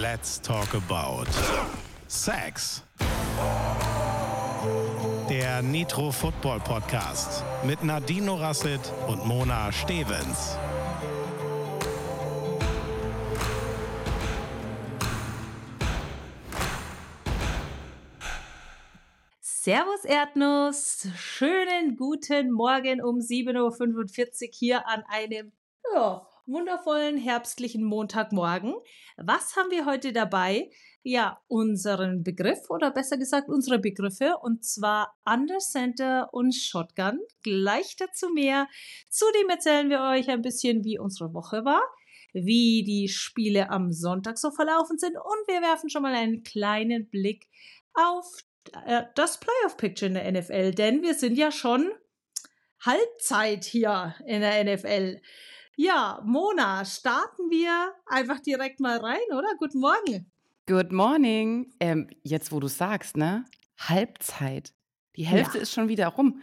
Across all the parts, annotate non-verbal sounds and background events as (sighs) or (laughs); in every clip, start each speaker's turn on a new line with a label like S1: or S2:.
S1: Let's talk about Sex. Der Nitro Football Podcast mit Nadine Rasset und Mona Stevens.
S2: Servus Erdnuss, schönen guten Morgen um 7.45 Uhr hier an einem ja, wundervollen herbstlichen Montagmorgen. Was haben wir heute dabei? Ja, unseren Begriff oder besser gesagt unsere Begriffe und zwar Under Center und Shotgun. Gleich dazu mehr. Zudem erzählen wir euch ein bisschen, wie unsere Woche war wie die Spiele am Sonntag so verlaufen sind und wir werfen schon mal einen kleinen Blick auf äh, das Playoff Picture in der NFL, denn wir sind ja schon Halbzeit hier in der NFL. Ja, Mona, starten wir einfach direkt mal rein, oder? Guten Morgen.
S3: Good morning. Ähm, jetzt, wo du sagst, ne? Halbzeit. Die Hälfte ja. ist schon wieder rum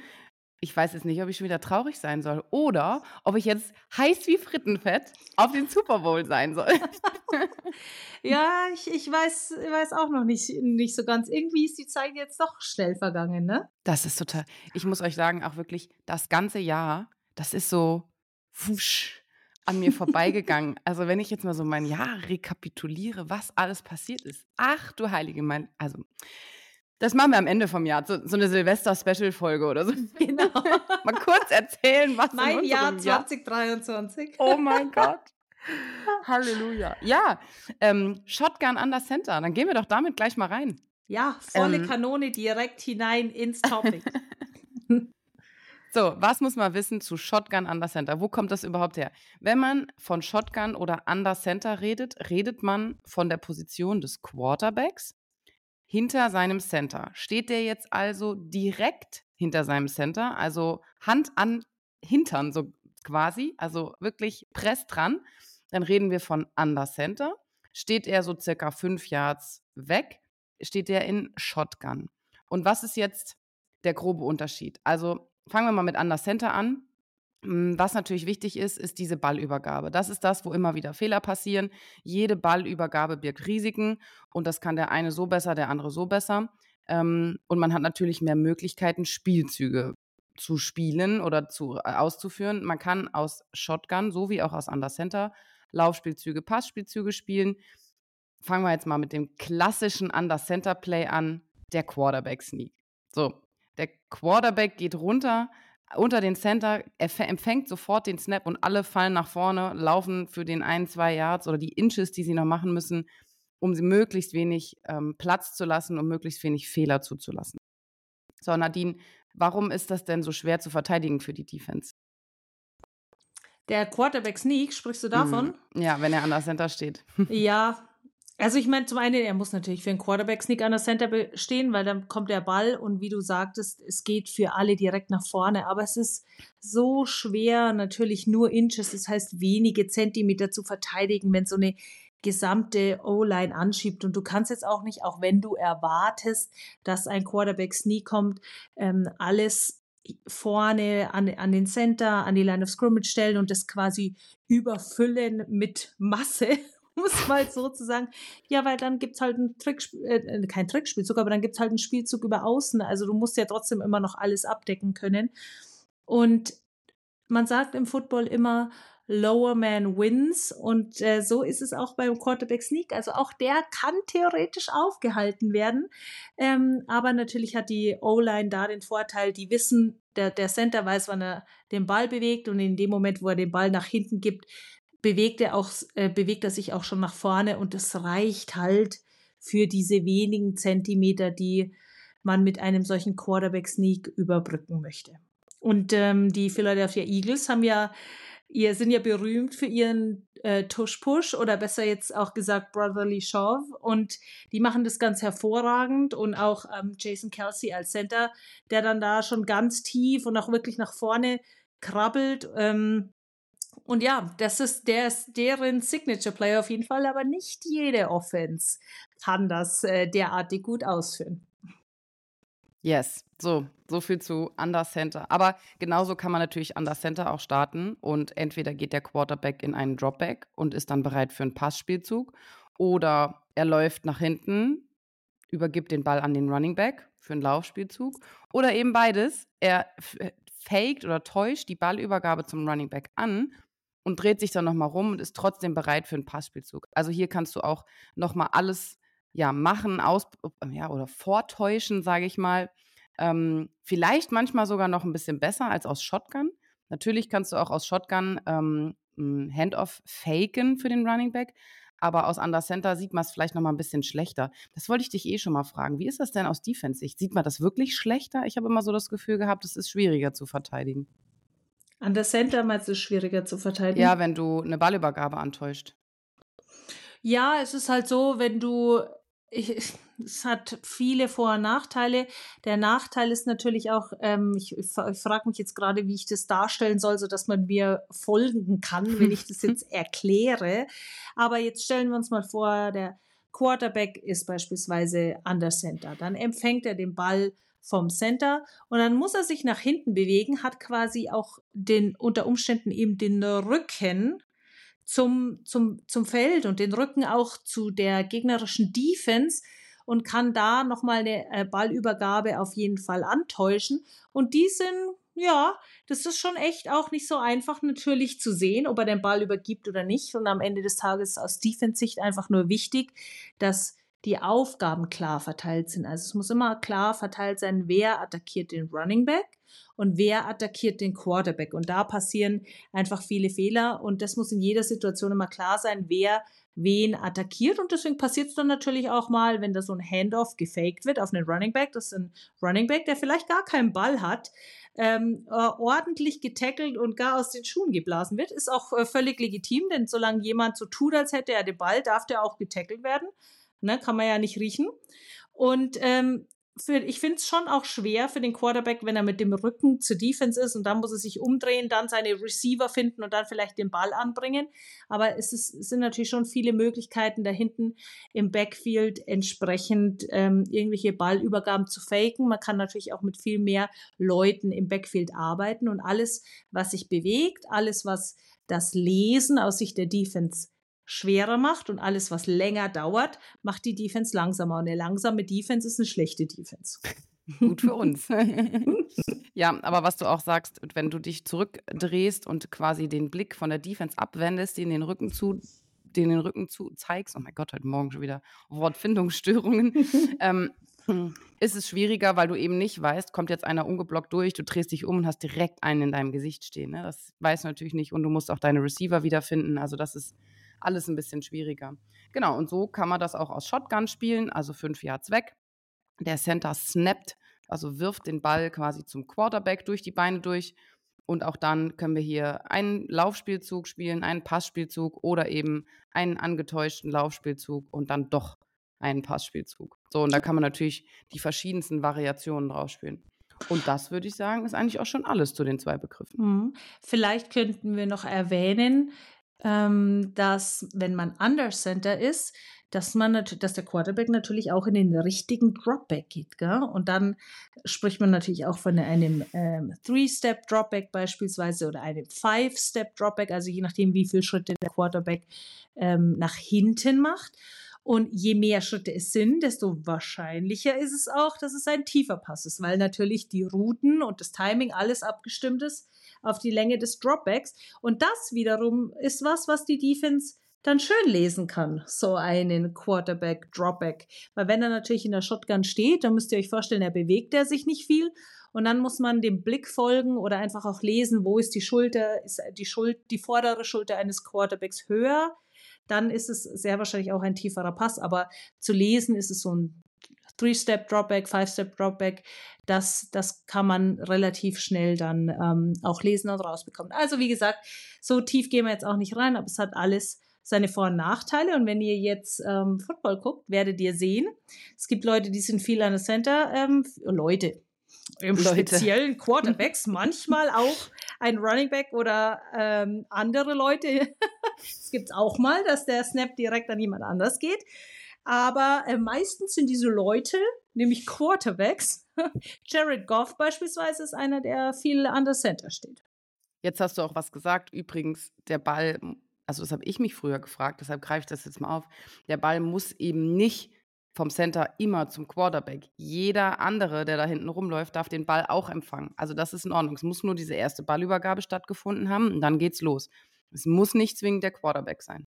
S3: ich weiß jetzt nicht, ob ich schon wieder traurig sein soll oder ob ich jetzt heiß wie Frittenfett auf den Super Bowl sein soll. (laughs)
S2: ja, ich, ich weiß, weiß auch noch nicht, nicht so ganz. Irgendwie ist die Zeit jetzt doch schnell vergangen, ne?
S3: Das ist total. Ich muss euch sagen, auch wirklich das ganze Jahr, das ist so wusch an mir vorbeigegangen. Also wenn ich jetzt mal so mein Jahr rekapituliere, was alles passiert ist. Ach du Heilige, mein, also das machen wir am Ende vom Jahr, so, so eine Silvester-Special-Folge oder so. (laughs) Genau. (laughs) Mal kurz erzählen, was
S2: mein in Jahr 2023.
S3: Jahr oh mein (laughs) Gott. Halleluja. Ja, ähm, Shotgun under Center. Dann gehen wir doch damit gleich mal rein.
S2: Ja, volle ähm. Kanone direkt hinein ins Topic.
S3: So, was muss man wissen zu Shotgun under Center? Wo kommt das überhaupt her? Wenn man von Shotgun oder under Center redet, redet man von der Position des Quarterbacks hinter seinem Center. Steht der jetzt also direkt hinter seinem Center, also Hand an Hintern so quasi, also wirklich press dran, dann reden wir von Under Center. Steht er so circa fünf Yards weg, steht er in Shotgun. Und was ist jetzt der grobe Unterschied? Also fangen wir mal mit Under Center an. Hm, was natürlich wichtig ist, ist diese Ballübergabe. Das ist das, wo immer wieder Fehler passieren. Jede Ballübergabe birgt Risiken und das kann der eine so besser, der andere so besser. Ähm, und man hat natürlich mehr Möglichkeiten, Spielzüge zu spielen oder zu, äh, auszuführen. Man kann aus Shotgun sowie auch aus Under Center Laufspielzüge, Passspielzüge spielen. Fangen wir jetzt mal mit dem klassischen Under Center Play an, der Quarterback Sneak. So, der Quarterback geht runter, unter den Center, er empfängt sofort den Snap und alle fallen nach vorne, laufen für den ein, zwei Yards oder die Inches, die sie noch machen müssen, um sie möglichst wenig ähm, Platz zu lassen und möglichst wenig Fehler zuzulassen. So, Nadine, warum ist das denn so schwer zu verteidigen für die Defense?
S2: Der Quarterback Sneak, sprichst du davon?
S3: Mm, ja, wenn er an der Center steht.
S2: ja, also ich meine, zum einen, er muss natürlich für einen Quarterback-Sneak an der Center stehen, weil dann kommt der Ball und wie du sagtest, es geht für alle direkt nach vorne. Aber es ist so schwer, natürlich nur Inches, das heißt wenige Zentimeter zu verteidigen, wenn so eine gesamte O-Line anschiebt. Und du kannst jetzt auch nicht, auch wenn du erwartest, dass ein Quarterback-Sneak kommt, ähm, alles vorne an, an den Center, an die Line of Scrimmage stellen und das quasi überfüllen mit Masse (laughs) muss mal so zu sagen, ja, weil dann gibt's halt ein Trickspiel, äh, kein Trickspielzug, aber dann gibt's halt einen Spielzug über Außen. Also du musst ja trotzdem immer noch alles abdecken können. Und man sagt im Football immer, Lower Man wins und äh, so ist es auch beim Quarterback Sneak. Also auch der kann theoretisch aufgehalten werden, ähm, aber natürlich hat die O-Line da den Vorteil, die wissen, der, der Center weiß, wann er den Ball bewegt und in dem Moment, wo er den Ball nach hinten gibt, bewegt er auch, äh, bewegt er sich auch schon nach vorne und es reicht halt für diese wenigen Zentimeter, die man mit einem solchen Quarterback Sneak überbrücken möchte. Und ähm, die Philadelphia Eagles haben ja, ihr sind ja berühmt für ihren äh, Tush Push oder besser jetzt auch gesagt Brotherly Shove und die machen das ganz hervorragend und auch ähm, Jason Kelsey als Center, der dann da schon ganz tief und auch wirklich nach vorne krabbelt. Ähm, und ja, das ist, der ist deren Signature Player auf jeden Fall, aber nicht jede Offense kann das äh, derartig gut ausführen.
S3: Yes, so, so viel zu Under Center. Aber genauso kann man natürlich Under Center auch starten und entweder geht der Quarterback in einen Dropback und ist dann bereit für einen Passspielzug Oder er läuft nach hinten, übergibt den Ball an den Running Back für einen Laufspielzug. Oder eben beides. Er faked oder täuscht die Ballübergabe zum Running Back an und dreht sich dann nochmal rum und ist trotzdem bereit für einen Passspielzug. Also hier kannst du auch nochmal alles ja, machen, aus, ja, oder vortäuschen, sage ich mal. Ähm, vielleicht manchmal sogar noch ein bisschen besser als aus Shotgun. Natürlich kannst du auch aus Shotgun ähm, Handoff faken für den Running Back, aber aus Under Center sieht man es vielleicht noch mal ein bisschen schlechter. Das wollte ich dich eh schon mal fragen. Wie ist das denn aus Defense-Sicht? Sieht man das wirklich schlechter? Ich habe immer so das Gefühl gehabt, es ist schwieriger zu verteidigen.
S2: Under Center meinst du schwieriger zu verteidigen?
S3: Ja, wenn du eine Ballübergabe antäuscht.
S2: Ja, es ist halt so, wenn du ich, es hat viele Vor- und Nachteile. Der Nachteil ist natürlich auch, ähm, ich, ich, ich frage mich jetzt gerade, wie ich das darstellen soll, so dass man mir folgen kann, wenn ich das jetzt (laughs) erkläre. Aber jetzt stellen wir uns mal vor, der Quarterback ist beispielsweise an der Center. Dann empfängt er den Ball vom Center und dann muss er sich nach hinten bewegen, hat quasi auch den unter Umständen eben den Rücken zum, zum, zum Feld und den Rücken auch zu der gegnerischen Defense und kann da nochmal eine äh, Ballübergabe auf jeden Fall antäuschen. Und die sind, ja, das ist schon echt auch nicht so einfach natürlich zu sehen, ob er den Ball übergibt oder nicht. Und am Ende des Tages aus Defense-Sicht einfach nur wichtig, dass die Aufgaben klar verteilt sind. Also es muss immer klar verteilt sein, wer attackiert den Running Back und wer attackiert den Quarterback. Und da passieren einfach viele Fehler und das muss in jeder Situation immer klar sein, wer wen attackiert und deswegen passiert es dann natürlich auch mal, wenn da so ein Handoff gefaked wird auf einen Running Back, das ist ein Running Back, der vielleicht gar keinen Ball hat, ähm, äh, ordentlich getackelt und gar aus den Schuhen geblasen wird, ist auch äh, völlig legitim, denn solange jemand so tut, als hätte er den Ball, darf der auch getackelt werden, ne, kann man ja nicht riechen und ähm, für, ich finde es schon auch schwer für den Quarterback, wenn er mit dem Rücken zur Defense ist und dann muss er sich umdrehen, dann seine Receiver finden und dann vielleicht den Ball anbringen. Aber es, ist, es sind natürlich schon viele Möglichkeiten, da hinten im Backfield entsprechend ähm, irgendwelche Ballübergaben zu faken. Man kann natürlich auch mit viel mehr Leuten im Backfield arbeiten und alles, was sich bewegt, alles, was das Lesen aus Sicht der Defense schwerer macht und alles, was länger dauert, macht die Defense langsamer. Und eine langsame Defense ist eine schlechte Defense. (laughs)
S3: Gut für uns. ja, aber was du auch sagst, wenn du dich zurückdrehst und quasi den Blick von der Defense abwendest, den den Rücken zu, den, den Rücken zu zeigst, oh mein Gott, heute Morgen schon wieder Wortfindungsstörungen, (laughs) ähm, ist es schwieriger, weil du eben nicht weißt, kommt jetzt einer ungeblockt durch, du drehst dich um und hast direkt einen in deinem Gesicht stehen. Ne? Das weißt du natürlich nicht und du musst auch deine Receiver wiederfinden. Also das ist alles ein bisschen schwieriger. Genau, und so kann man das auch aus Shotgun spielen, also fünf Yards weg. Der Center snappt, also wirft den Ball quasi zum Quarterback durch die Beine durch. Und auch dann können wir hier einen Laufspielzug spielen, einen Passspielzug oder eben einen angetäuschten Laufspielzug und dann doch einen Passspielzug. So, und da kann man natürlich die verschiedensten Variationen draus spielen. Und das würde ich sagen, ist eigentlich auch schon alles zu den zwei Begriffen.
S2: Mhm. Vielleicht könnten wir noch erwähnen, ähm, dass wenn man Under Center ist, dass man dass der Quarterback natürlich auch in den richtigen Dropback geht, gell? Und dann spricht man natürlich auch von einem ähm, Three-Step Dropback beispielsweise oder einem Five-Step Dropback, also je nachdem, wie viele Schritte der Quarterback ähm, nach hinten macht. Und je mehr Schritte es sind, desto wahrscheinlicher ist es auch, dass es ein tiefer Pass ist, weil natürlich die Routen und das Timing alles abgestimmt ist auf die Länge des Dropbacks. Und das wiederum ist was, was die Defense dann schön lesen kann, so einen Quarterback Dropback. Weil wenn er natürlich in der Shotgun steht, dann müsst ihr euch vorstellen, er bewegt er sich nicht viel. Und dann muss man dem Blick folgen oder einfach auch lesen, wo ist die Schulter, ist die Schuld, die vordere Schulter eines Quarterbacks höher, dann ist es sehr wahrscheinlich auch ein tieferer Pass. Aber zu lesen ist es so ein Three-Step Dropback, Five-Step Dropback, das, das kann man relativ schnell dann ähm, auch lesen und rausbekommen. Also wie gesagt, so tief gehen wir jetzt auch nicht rein, aber es hat alles seine Vor- und Nachteile. Und wenn ihr jetzt ähm, Football guckt, werdet ihr sehen, es gibt Leute, die sind viel an der Center, ähm, Leute, im Leute. speziellen Quarterbacks, (laughs) manchmal auch ein Running Back oder ähm, andere Leute. (laughs) es gibt auch mal, dass der Snap direkt an jemand anders geht. Aber äh, meistens sind diese Leute, nämlich Quarterbacks. (laughs) Jared Goff beispielsweise ist einer, der viel an der Center steht.
S3: Jetzt hast du auch was gesagt. Übrigens, der Ball also das habe ich mich früher gefragt, deshalb greife ich das jetzt mal auf, der Ball muss eben nicht vom Center immer zum Quarterback. Jeder andere, der da hinten rumläuft, darf den Ball auch empfangen. Also das ist in Ordnung. Es muss nur diese erste Ballübergabe stattgefunden haben und dann geht's los. Es muss nicht zwingend der Quarterback sein.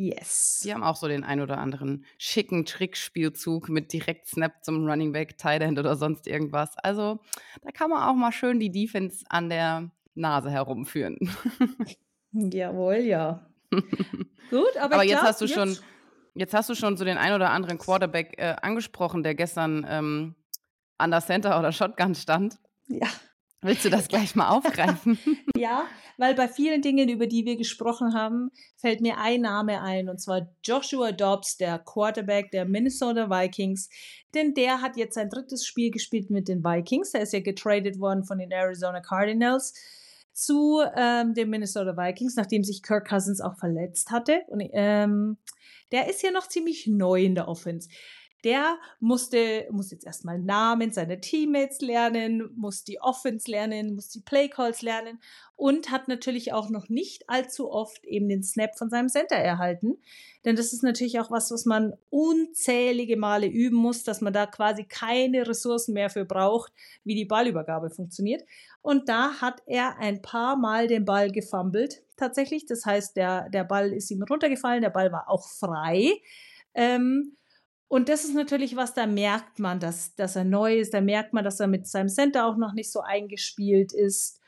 S2: Yes.
S3: Die haben auch so den ein oder anderen schicken Trickspielzug mit direkt Snap zum Running Back, Tight End oder sonst irgendwas. Also da kann man auch mal schön die Defense an der Nase herumführen. (laughs)
S2: Jawohl, ja. (laughs) Gut, aber,
S3: Aber jetzt
S2: glaub,
S3: hast du schon, jetzt hast du schon so den ein oder anderen Quarterback äh, angesprochen, der gestern ähm, an der Center oder Shotgun stand.
S2: Ja.
S3: Willst du das gleich mal aufgreifen? (laughs)
S2: Ja, weil bei vielen Dingen, über die wir gesprochen haben, fällt mir ein Name ein, und zwar Joshua Dobbs, der Quarterback der Minnesota Vikings. Denn der hat jetzt sein drittes Spiel gespielt mit den Vikings. Er ist ja getradet worden von den Arizona Cardinals zu ähm, den Minnesota Vikings, nachdem sich Kirk Cousins auch verletzt hatte. Und ähm, der ist ja noch ziemlich neu in der Offense der musste, muss jetzt erstmal Namen seiner Teammates lernen, muss die Offense lernen, muss die Playcalls lernen und hat natürlich auch noch nicht allzu oft eben den Snap von seinem Center erhalten. Denn das ist natürlich auch was, was man unzählige Male üben muss, dass man da quasi keine Ressourcen mehr für braucht, wie die Ballübergabe funktioniert. Und da hat er ein paar Mal den Ball gefummelt, tatsächlich. Das heißt, der, der Ball ist ihm runtergefallen, der Ball war auch frei. Ähm, und das ist natürlich was, da merkt man, dass, dass er neu ist, da merkt man, dass er mit seinem Center auch noch nicht so eingespielt ist.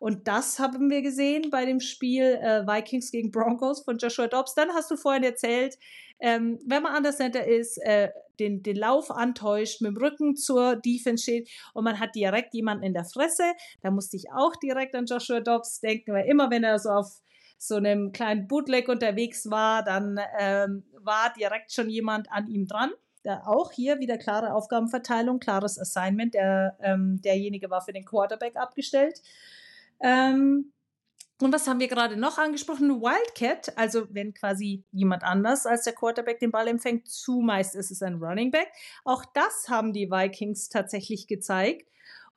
S2: Und das haben wir gesehen bei dem Spiel äh, Vikings gegen Broncos von Joshua Dobbs. Dann hast du vorhin erzählt, ähm, wenn man an der Center ist, äh, den, den Lauf antäuscht, mit dem Rücken zur Defense steht und man hat direkt jemanden in der Fresse. Da musste ich auch direkt an Joshua Dobbs denken, weil immer wenn er so auf so einem kleinen Bootleg unterwegs war, dann ähm, war direkt schon jemand an ihm dran. Da auch hier wieder klare Aufgabenverteilung, klares Assignment. Der, ähm, derjenige war für den Quarterback abgestellt. Ähm, und was haben wir gerade noch angesprochen? Wildcat, also wenn quasi jemand anders als der Quarterback den Ball empfängt, zumeist ist es ein Running Back. Auch das haben die Vikings tatsächlich gezeigt.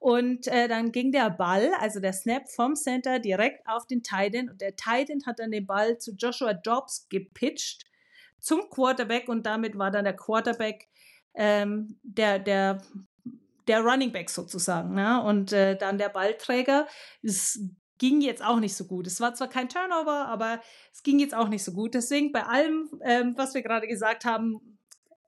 S2: Und äh, dann ging der Ball, also der Snap vom Center direkt auf den Titan und der Titan hat dann den Ball zu Joshua Dobbs gepitcht zum Quarterback und damit war dann der Quarterback ähm, der, der, der Running Back sozusagen. Ne? Und äh, dann der Ballträger. Es ging jetzt auch nicht so gut. Es war zwar kein Turnover, aber es ging jetzt auch nicht so gut. Deswegen bei allem, ähm, was wir gerade gesagt haben,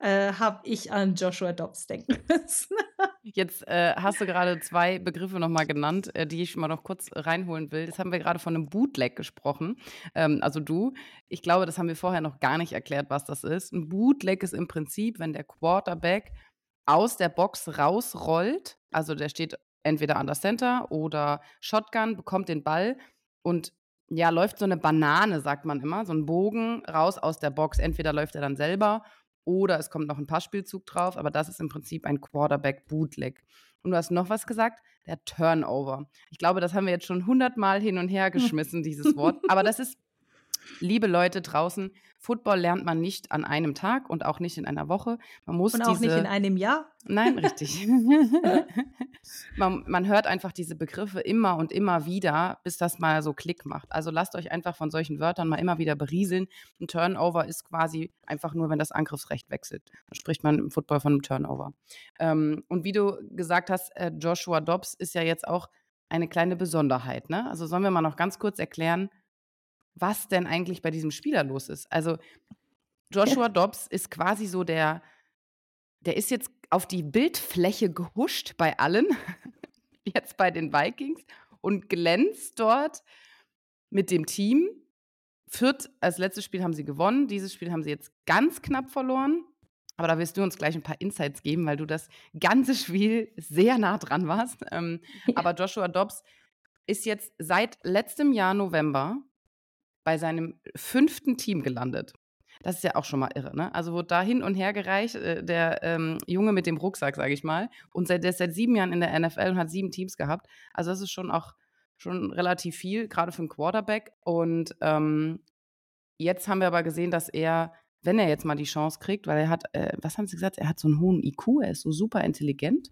S2: äh, habe ich an Joshua Dobbs denken (laughs) müssen.
S3: Jetzt äh, hast du gerade zwei Begriffe nochmal genannt, äh, die ich mal noch kurz reinholen will. Das haben wir gerade von einem Bootleg gesprochen. Ähm, also du, ich glaube, das haben wir vorher noch gar nicht erklärt, was das ist. Ein Bootleg ist im Prinzip, wenn der Quarterback aus der Box rausrollt, also der steht entweder an der Center oder Shotgun, bekommt den Ball und ja, läuft so eine Banane, sagt man immer, so ein Bogen raus aus der Box. Entweder läuft er dann selber oder es kommt noch ein Passspielzug drauf, aber das ist im Prinzip ein Quarterback-Bootleg. Und du hast noch was gesagt, der Turnover. Ich glaube, das haben wir jetzt schon hundertmal hin und her (laughs) geschmissen, dieses Wort. Aber das ist liebe Leute draußen, Football lernt man nicht an einem Tag und auch nicht in einer Woche. Man muss
S2: und auch
S3: diese,
S2: nicht in einem Jahr.
S3: Nein, richtig. (laughs) man, man, hört einfach diese Begriffe immer und immer wieder, bis das mal so Klick macht. Also lasst euch einfach von solchen Wörtern mal immer wieder berieseln. Ein Turnover ist quasi einfach nur, wenn das Angriffsrecht wechselt. Da spricht man im Football von einem Turnover. Ähm, und wie du gesagt hast, äh, Joshua Dobbs ist ja jetzt auch eine kleine Besonderheit. Ne? Also sollen wir mal noch ganz kurz erklären, was denn eigentlich bei diesem Spieler los ist. Also Joshua Dobbs ist quasi so der, der ist jetzt auf die Bildfläche gehuscht bei allen, (laughs) jetzt bei den Vikings und glänzt dort mit dem Team. Fürth, als letztes Spiel haben sie gewonnen, dieses Spiel haben sie jetzt ganz knapp verloren. Aber da wirst du uns gleich ein paar Insights geben, weil du das ganze Spiel sehr nah dran warst. Ähm, (laughs) ja. Aber Joshua Dobbs ist jetzt seit letztem Jahr November bei seinem fünften Team gelandet. Das ist ja auch schon mal irre, ne? Also wurde da hin und her gereicht, äh, der ähm, Junge mit dem Rucksack, sage ich mal. Und seit, der ist seit sieben Jahren in der NFL und hat sieben Teams gehabt. Also das ist schon auch schon relativ viel, gerade für einen Quarterback. Und ähm, jetzt haben wir aber gesehen, dass er, wenn er jetzt mal die Chance kriegt, weil er hat, äh, was haben sie gesagt, er hat so einen hohen IQ, er ist so super intelligent,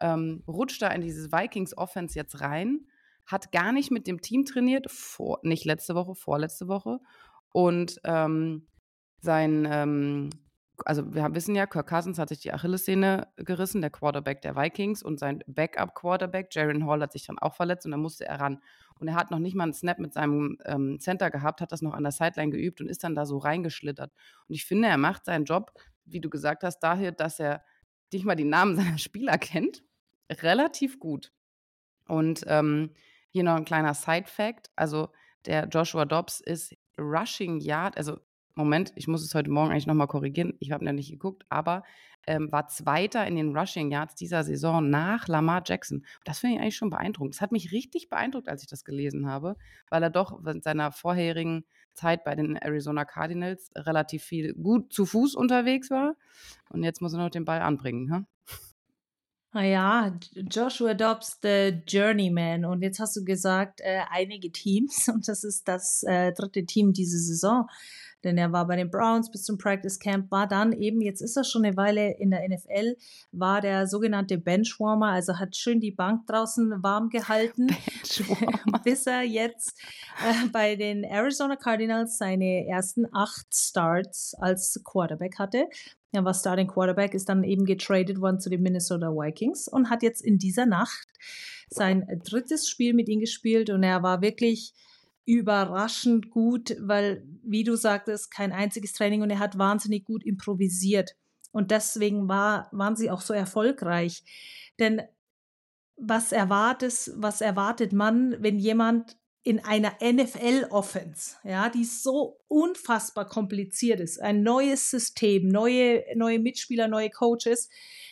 S3: ähm, rutscht da in dieses Vikings-Offense jetzt rein hat gar nicht mit dem Team trainiert, vor, nicht letzte Woche, vorletzte Woche. Und ähm, sein, ähm, also wir wissen ja, Kirk Cousins hat sich die Achillessehne gerissen, der Quarterback der Vikings und sein Backup-Quarterback, Jaron Hall, hat sich dann auch verletzt und dann musste er ran. Und er hat noch nicht mal einen Snap mit seinem ähm, Center gehabt, hat das noch an der Sideline geübt und ist dann da so reingeschlittert. Und ich finde, er macht seinen Job, wie du gesagt hast, daher, dass er nicht mal die Namen (laughs) seiner Spieler kennt, relativ gut. Und ähm, hier noch ein kleiner Side-Fact: Also, der Joshua Dobbs ist Rushing Yard, also Moment, ich muss es heute Morgen eigentlich nochmal korrigieren, ich habe noch nicht geguckt, aber ähm, war Zweiter in den Rushing Yards dieser Saison nach Lamar Jackson. Das finde ich eigentlich schon beeindruckend. Das hat mich richtig beeindruckt, als ich das gelesen habe, weil er doch in seiner vorherigen Zeit bei den Arizona Cardinals relativ viel gut zu Fuß unterwegs war. Und jetzt muss er noch den Ball anbringen. Hm?
S2: Naja, Joshua Dobbs, the Journeyman. Und jetzt hast du gesagt, äh, einige Teams. (laughs) Und das ist das äh, dritte Team diese Saison denn er war bei den Browns bis zum Practice Camp, war dann eben, jetzt ist er schon eine Weile in der NFL, war der sogenannte Benchwarmer, also hat schön die Bank draußen warm gehalten, (laughs) (laughs) bis er jetzt äh, bei den Arizona Cardinals seine ersten acht Starts als Quarterback hatte. Er war Starting Quarterback, ist dann eben getradet worden zu den Minnesota Vikings und hat jetzt in dieser Nacht sein drittes Spiel mit ihm gespielt und er war wirklich überraschend gut, weil, wie du sagtest, kein einziges Training und er hat wahnsinnig gut improvisiert. Und deswegen war, waren sie auch so erfolgreich. Denn was erwartet, was erwartet man, wenn jemand in einer NFL-Offense, ja, die so unfassbar kompliziert ist, ein neues System, neue, neue Mitspieler, neue Coaches,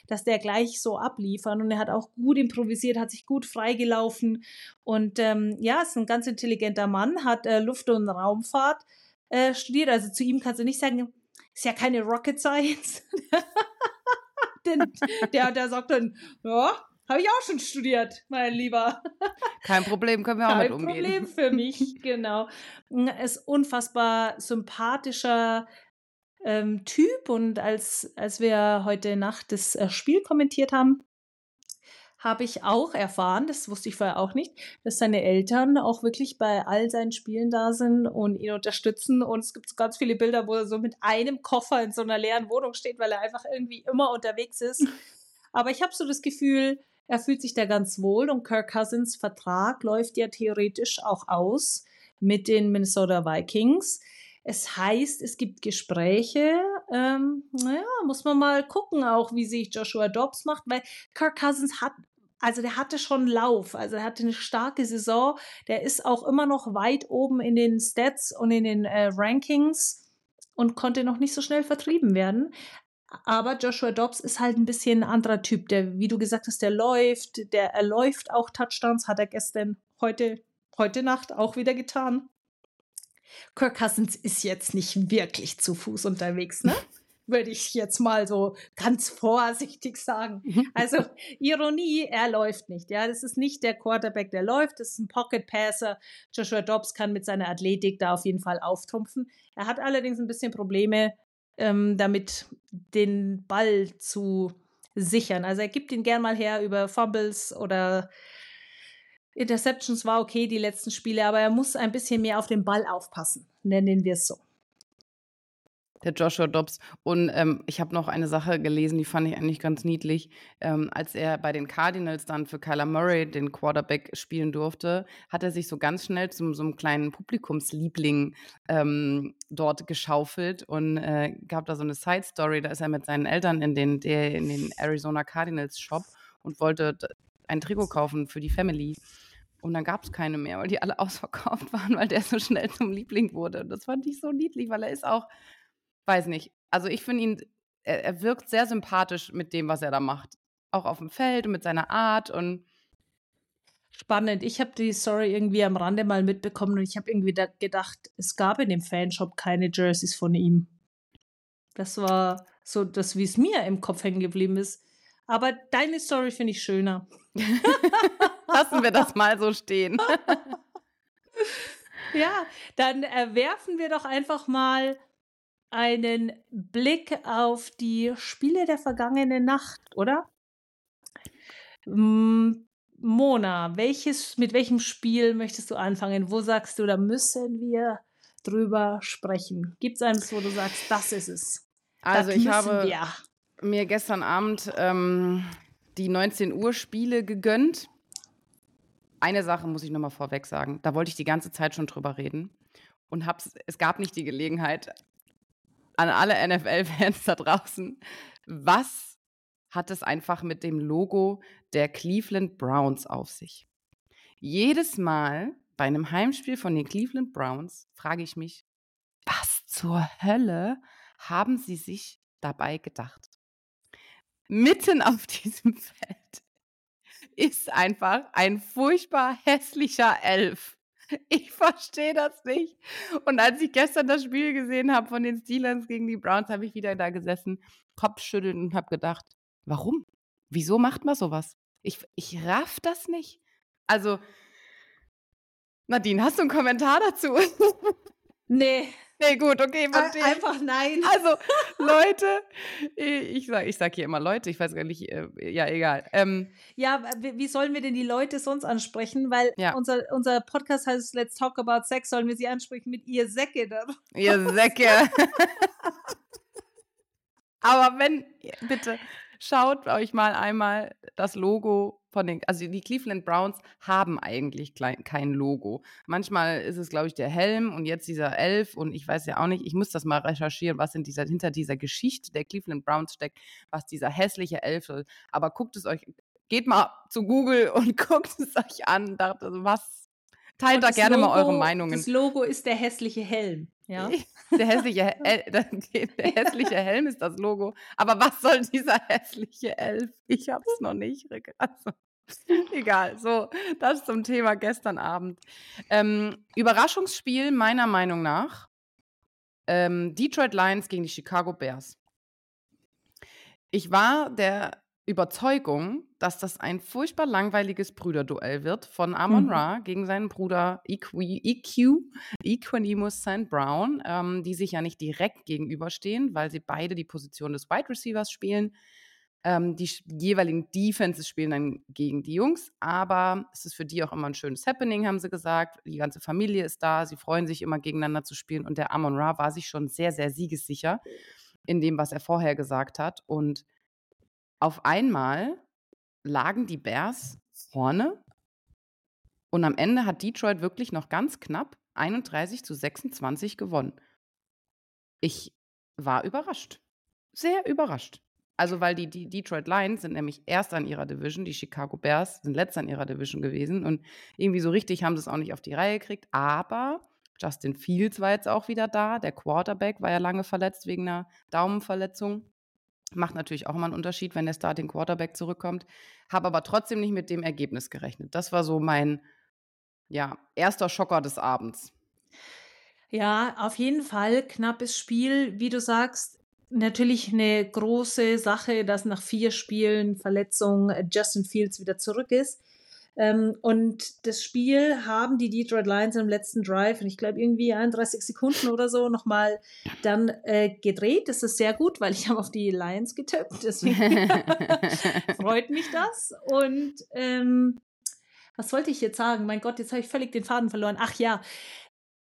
S2: dass der gleich so abliefern. Und er hat auch gut improvisiert, hat sich gut freigelaufen. Und ähm, ja, ist ein ganz intelligenter Mann, hat äh, Luft- und Raumfahrt äh, studiert. Also zu ihm kannst du nicht sagen, ist ja keine Rocket Science. (laughs) Denn der, der sagt dann, ja, habe ich auch schon studiert, mein Lieber. (laughs)
S3: Kein Problem, können wir auch Kein mit umgehen.
S2: Kein Problem für mich, (laughs) genau. Ist unfassbar sympathischer ähm, Typ und als, als wir heute Nacht das äh, Spiel kommentiert haben, habe ich auch erfahren, das wusste ich vorher auch nicht, dass seine Eltern auch wirklich bei all seinen Spielen da sind und ihn unterstützen. Und es gibt ganz viele Bilder, wo er so mit einem Koffer in so einer leeren Wohnung steht, weil er einfach irgendwie immer unterwegs ist. (laughs) Aber ich habe so das Gefühl, er fühlt sich da ganz wohl und Kirk Cousins Vertrag läuft ja theoretisch auch aus mit den Minnesota Vikings. Es heißt, es gibt Gespräche. Ähm, naja, muss man mal gucken, auch wie sich Joshua Dobbs macht, weil Kirk Cousins hat also der hatte schon Lauf, also er hatte eine starke Saison. Der ist auch immer noch weit oben in den Stats und in den äh, Rankings und konnte noch nicht so schnell vertrieben werden. Aber Joshua Dobbs ist halt ein bisschen ein anderer Typ, der, wie du gesagt hast, der läuft, der er läuft auch Touchdowns, hat er gestern, heute, heute Nacht auch wieder getan. Kirk Cousins ist jetzt nicht wirklich zu Fuß unterwegs, ne? (laughs) Würde ich jetzt mal so ganz vorsichtig sagen. Mhm. Also Ironie, er läuft nicht. Ja, das ist nicht der Quarterback, der läuft. Das ist ein Pocket Passer. Joshua Dobbs kann mit seiner Athletik da auf jeden Fall auftrumpfen. Er hat allerdings ein bisschen Probleme ähm, damit, den Ball zu sichern. Also er gibt ihn gern mal her über Fumbles oder Interceptions war okay, die letzten Spiele, aber er muss ein bisschen mehr auf den Ball aufpassen, nennen wir es so.
S3: Der Joshua Dobbs. Und ähm, ich habe noch eine Sache gelesen, die fand ich eigentlich ganz niedlich. Ähm, als er bei den Cardinals dann für Kyler Murray den Quarterback spielen durfte, hat er sich so ganz schnell zum so einem kleinen Publikumsliebling ähm, dort geschaufelt und äh, gab da so eine Side-Story. Da ist er mit seinen Eltern in den, der, in den Arizona Cardinals Shop und wollte ein Trikot kaufen für die Family. Und dann gab es keine mehr, weil die alle (laughs) ausverkauft waren, weil der so schnell zum Liebling wurde. Und das fand ich so niedlich, weil er ist auch, weiß nicht, also ich finde ihn, er, er, wirkt sehr sympathisch mit dem, was er da macht. Auch auf dem Feld und mit seiner Art und
S2: Spannend. Ich habe die Story irgendwie am Rande mal mitbekommen und ich habe irgendwie gedacht, es gab in dem Fanshop keine Jerseys von ihm. Das war so das, wie es mir im Kopf hängen geblieben ist. Aber deine Story finde ich schöner. (laughs)
S3: Lassen wir das mal so stehen. (laughs)
S2: ja, dann äh, werfen wir doch einfach mal einen Blick auf die Spiele der vergangenen Nacht, oder? Mona, welches, mit welchem Spiel möchtest du anfangen? Wo sagst du, da müssen wir drüber sprechen? Gibt es eines, wo du sagst, das ist es?
S3: Also
S2: das
S3: ich habe
S2: wir.
S3: mir gestern Abend ähm, die 19 Uhr Spiele gegönnt. Eine Sache muss ich nochmal vorweg sagen. Da wollte ich die ganze Zeit schon drüber reden. Und hab's, es gab nicht die Gelegenheit an alle NFL-Fans da draußen. Was hat es einfach mit dem Logo der Cleveland Browns auf sich? Jedes Mal bei einem Heimspiel von den Cleveland Browns frage ich mich, was zur Hölle haben sie sich dabei gedacht? Mitten (laughs) auf diesem Feld ist einfach ein furchtbar hässlicher Elf. (laughs) Ich verstehe das nicht. Und als ich gestern das Spiel gesehen habe von den Steelers gegen die Browns, habe ich wieder da gesessen, Kopfschütteln und habe gedacht, warum? Wieso macht man sowas? Ich, ich raff das nicht. Also, Nadine, hast du einen Kommentar dazu? (laughs)
S2: Nee.
S3: Nee, gut, okay. Verstehe.
S2: Einfach nein.
S3: Also, (laughs) Leute, ich sage ich sag hier immer Leute, ich weiß gar nicht, äh, ja, egal. Ähm,
S2: ja, wie sollen wir denn die Leute sonst ansprechen? Weil ja. unser, unser Podcast heißt Let's Talk About Sex, sollen wir sie ansprechen mit ihr Säcke? Dann?
S3: Ihr (laughs) Säcke. Aber wenn, bitte, schaut euch mal einmal das Logo von den, also die Cleveland Browns haben eigentlich kein Logo. Manchmal ist es, glaube ich, der Helm und jetzt dieser Elf und ich weiß ja auch nicht, ich muss das mal recherchieren, was in dieser, hinter dieser Geschichte der Cleveland Browns steckt, was dieser hässliche Elf ist. Aber guckt es euch, geht mal zu Google und (laughs) guckt es euch an, dachte, was, teilt da gerne Logo, mal eure Meinungen.
S2: Das Logo ist der hässliche Helm. Ja. (laughs)
S3: Der hässliche, El der, der (laughs) hässliche Helm ist das Logo. Aber was soll dieser hässliche Elf? Ich hab's noch nicht. Also, egal. So, das zum Thema gestern Abend. Ähm, Überraschungsspiel meiner Meinung nach. Ähm, Detroit Lions gegen die Chicago Bears. Ich war der Überzeugung, dass das ein furchtbar langweiliges Brüderduell wird von Amon mhm. Ra gegen seinen Bruder EQ, EQ Equanimus St. Brown, ähm, die sich ja nicht direkt gegenüberstehen, weil sie beide die Position des Wide Receivers spielen. Ähm, die jeweiligen Defenses spielen dann gegen die Jungs, aber es ist für die auch immer ein schönes Happening, haben sie gesagt. Die ganze Familie ist da, sie freuen sich immer gegeneinander zu spielen und der Amon Ra war sich schon sehr, sehr siegessicher in dem, was er vorher gesagt hat. Und auf einmal lagen die Bears vorne und am Ende hat Detroit wirklich noch ganz knapp 31 zu 26 gewonnen. Ich war überrascht. Sehr überrascht. Also, weil die, die Detroit Lions sind nämlich erst an ihrer Division, die Chicago Bears sind letzter an ihrer Division gewesen und irgendwie so richtig haben sie es auch nicht auf die Reihe gekriegt. Aber Justin Fields war jetzt auch wieder da. Der Quarterback war ja lange verletzt wegen einer Daumenverletzung. Macht natürlich auch immer einen Unterschied, wenn der Starting Quarterback zurückkommt. Habe aber trotzdem nicht mit dem Ergebnis gerechnet. Das war so mein ja, erster Schocker des Abends.
S2: Ja, auf jeden Fall knappes Spiel, wie du sagst. Natürlich eine große Sache, dass nach vier Spielen Verletzung Justin Fields wieder zurück ist. Ähm, und das Spiel haben die Detroit Lions im letzten Drive, und ich glaube irgendwie 31 Sekunden oder so, nochmal dann äh, gedreht. Das ist sehr gut, weil ich habe auf die Lions getippt. Deswegen (laughs) freut mich das. Und ähm, was wollte ich jetzt sagen? Mein Gott, jetzt habe ich völlig den Faden verloren. Ach ja,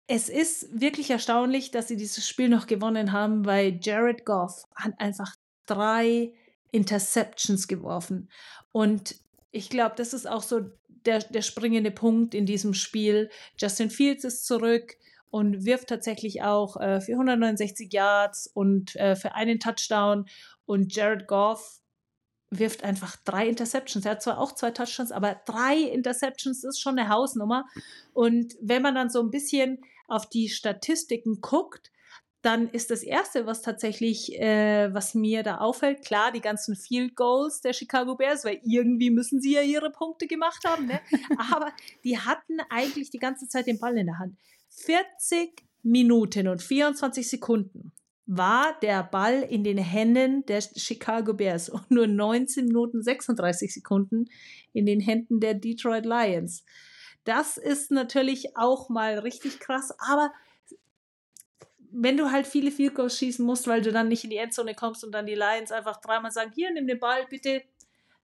S2: es ist wirklich erstaunlich, dass sie dieses Spiel noch gewonnen haben, weil Jared Goff hat einfach drei Interceptions geworfen. Und ich glaube, das ist auch so der, der springende Punkt in diesem Spiel. Justin Fields ist zurück und wirft tatsächlich auch äh, für 169 Yards und äh, für einen Touchdown. Und Jared Goff wirft einfach drei Interceptions. Er hat zwar auch zwei Touchdowns, aber drei Interceptions ist schon eine Hausnummer. Und wenn man dann so ein bisschen auf die Statistiken guckt, dann ist das erste, was tatsächlich, äh, was mir da auffällt, klar, die ganzen Field Goals der Chicago Bears, weil irgendwie müssen sie ja ihre Punkte gemacht haben, ne? aber die hatten eigentlich die ganze Zeit den Ball in der Hand. 40 Minuten und 24 Sekunden war der Ball in den Händen der Chicago Bears und nur 19 Minuten 36 Sekunden in den Händen der Detroit Lions. Das ist natürlich auch mal richtig krass, aber wenn du halt viele Field Goals schießen musst, weil du dann nicht in die Endzone kommst und dann die Lions einfach dreimal sagen, hier, nimm den Ball bitte,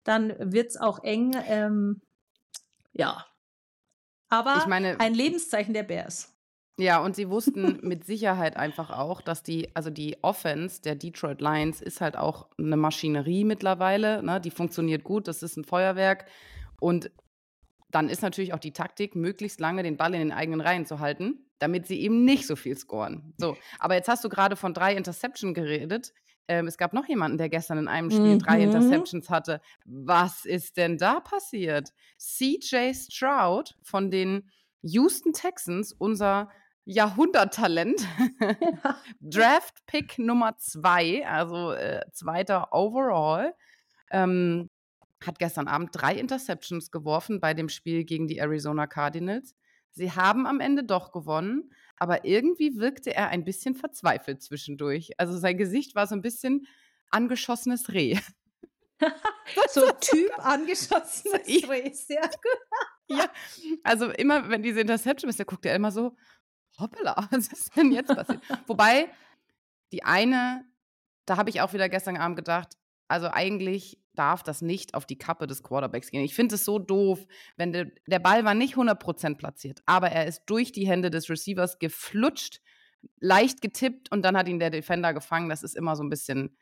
S2: dann wird es auch eng. Ähm, Ja. Aber
S3: Ich meine,
S2: ein Lebenszeichen der Bears.
S3: Ja, und sie wussten (laughs) mit Sicherheit einfach auch, dass die, also die Offense der Detroit Lions ist halt auch eine Maschinerie mittlerweile. Ne? Die funktioniert gut, das ist ein Feuerwerk. Und dann ist natürlich auch die Taktik, möglichst lange den Ball in den eigenen Reihen zu halten, damit sie eben nicht so viel scoren. So, (laughs) aber jetzt hast du gerade von drei Interception geredet. Ähm, es gab noch jemanden, der gestern in einem Spiel drei
S2: Mhm.
S3: Interceptions hatte. Was ist denn da passiert? CJ Stroud von den Houston Texans, unser Jahrhunderttalent, (laughs) Draft Pick Nummer zwei, also äh, zweiter Overall, ähm, hat gestern Abend drei Interceptions geworfen bei dem Spiel gegen die Arizona Cardinals. Sie haben am Ende doch gewonnen, aber irgendwie wirkte er ein bisschen verzweifelt zwischendurch. Also sein Gesicht war so ein bisschen angeschossenes Reh. (laughs)
S2: So Typ angeschossenes. Reh. Sehr gut.
S3: ja, also immer, wenn diese Interception ist, da guckt er immer so, hoppala, (laughs) was ist denn jetzt passiert? Wobei, die eine, da habe ich auch wieder gestern Abend gedacht, also eigentlich darf das nicht auf die Kappe des Quarterbacks gehen. Ich finde es so doof, wenn der, der Ball war nicht 100% platziert, aber er ist durch die Hände des Receivers geflutscht, leicht getippt und dann hat ihn der Defender gefangen. Das ist immer so ein bisschen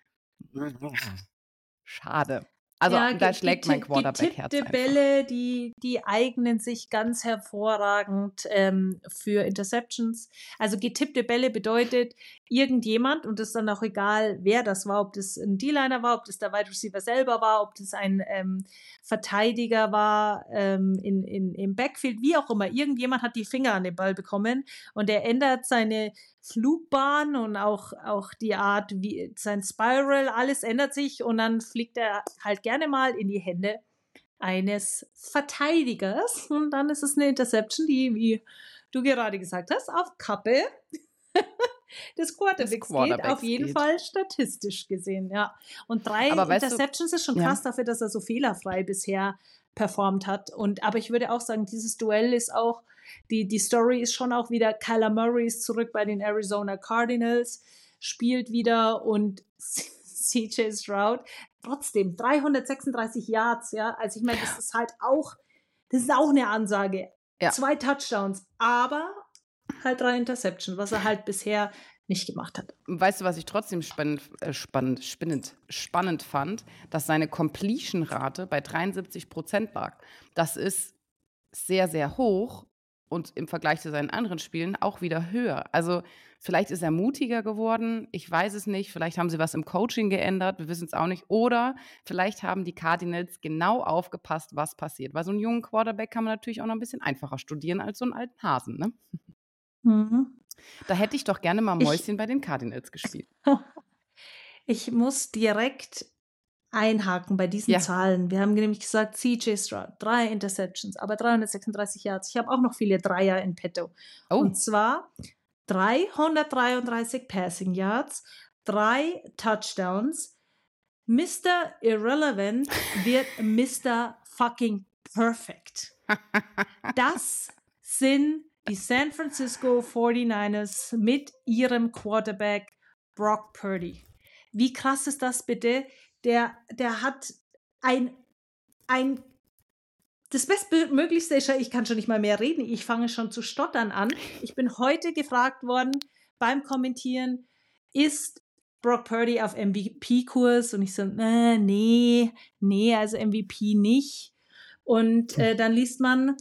S3: schade. Also
S2: Ja,
S3: da schlägt mein Quarterback-Herz
S2: Getippte
S3: einfach.
S2: Bälle, die, die eignen sich ganz hervorragend ähm, für Interceptions. Also getippte Bälle bedeutet, irgendjemand, und das ist dann auch egal, wer das war, ob das ein D-Liner war, ob das der Wide Receiver selber war, ob das ein ähm, Verteidiger war ähm, in, in, im Backfield, wie auch immer. Irgendjemand hat die Finger an den Ball bekommen und er ändert seine Flugbahn und auch, auch die Art, wie sein Spiral, alles ändert sich und dann fliegt er halt gerne mal in die Hände eines Verteidigers und dann ist es eine Interception, die, wie du gerade gesagt hast, auf Kappe (laughs) des Quarterbacks, geht,
S3: Quarterbacks
S2: auf jeden
S3: geht.
S2: Fall statistisch gesehen, ja. Und drei
S3: weißt du-
S2: Interceptions ist schon
S3: Ja.
S2: krass dafür, dass er so fehlerfrei bisher performt hat. Und aber ich würde auch sagen, dieses Duell ist auch, die, die Story ist schon auch wieder, Kyler Murray ist zurück bei den Arizona Cardinals, spielt wieder und (laughs) CJ Stroud, trotzdem 336 Yards, ja. Also ich meine, das ist halt auch, das ist auch eine Ansage.
S3: Ja.
S2: Zwei Touchdowns, aber halt drei Interceptions, was er halt bisher nicht gemacht hat.
S3: Weißt du, was ich trotzdem spannend, äh, spannend, spannend, spannend fand? Dass seine Completion-Rate bei 73 Prozent lag. Das ist sehr, sehr hoch und im Vergleich zu seinen anderen Spielen auch wieder höher. Also vielleicht ist er mutiger geworden, ich weiß es nicht. Vielleicht haben sie was im Coaching geändert, wir wissen es auch nicht. Oder vielleicht haben die Cardinals genau aufgepasst, was passiert. Weil so einen jungen Quarterback kann man natürlich auch noch ein bisschen einfacher studieren als so einen alten Hasen. Ne? Da hätte ich doch gerne mal
S2: Ich-
S3: Mäuschen bei den Cardinals gespielt. (laughs)
S2: Ich muss direkt einhaken bei diesen
S3: Ja.
S2: Zahlen. Wir haben nämlich gesagt, CJ Stroud, drei Interceptions, aber 336 Yards. Ich habe auch noch viele Dreier in petto.
S3: Oh.
S2: Und zwar 333 Passing Yards, drei Touchdowns. Mr. Irrelevant wird (laughs) Mr. Fucking Perfect. (laughs) Das sind die San Francisco 49ers mit ihrem Quarterback Brock Purdy. Wie krass ist das bitte? Der, der hat ein, ein, das Bestmöglichste ist ja, ich kann schon nicht mal mehr reden, ich fange schon zu stottern an. Ich bin heute gefragt worden beim Kommentieren, ist Brock Purdy auf MVP-Kurs? Und ich so, äh, nee, nee, also MVP nicht. Und äh, dann liest man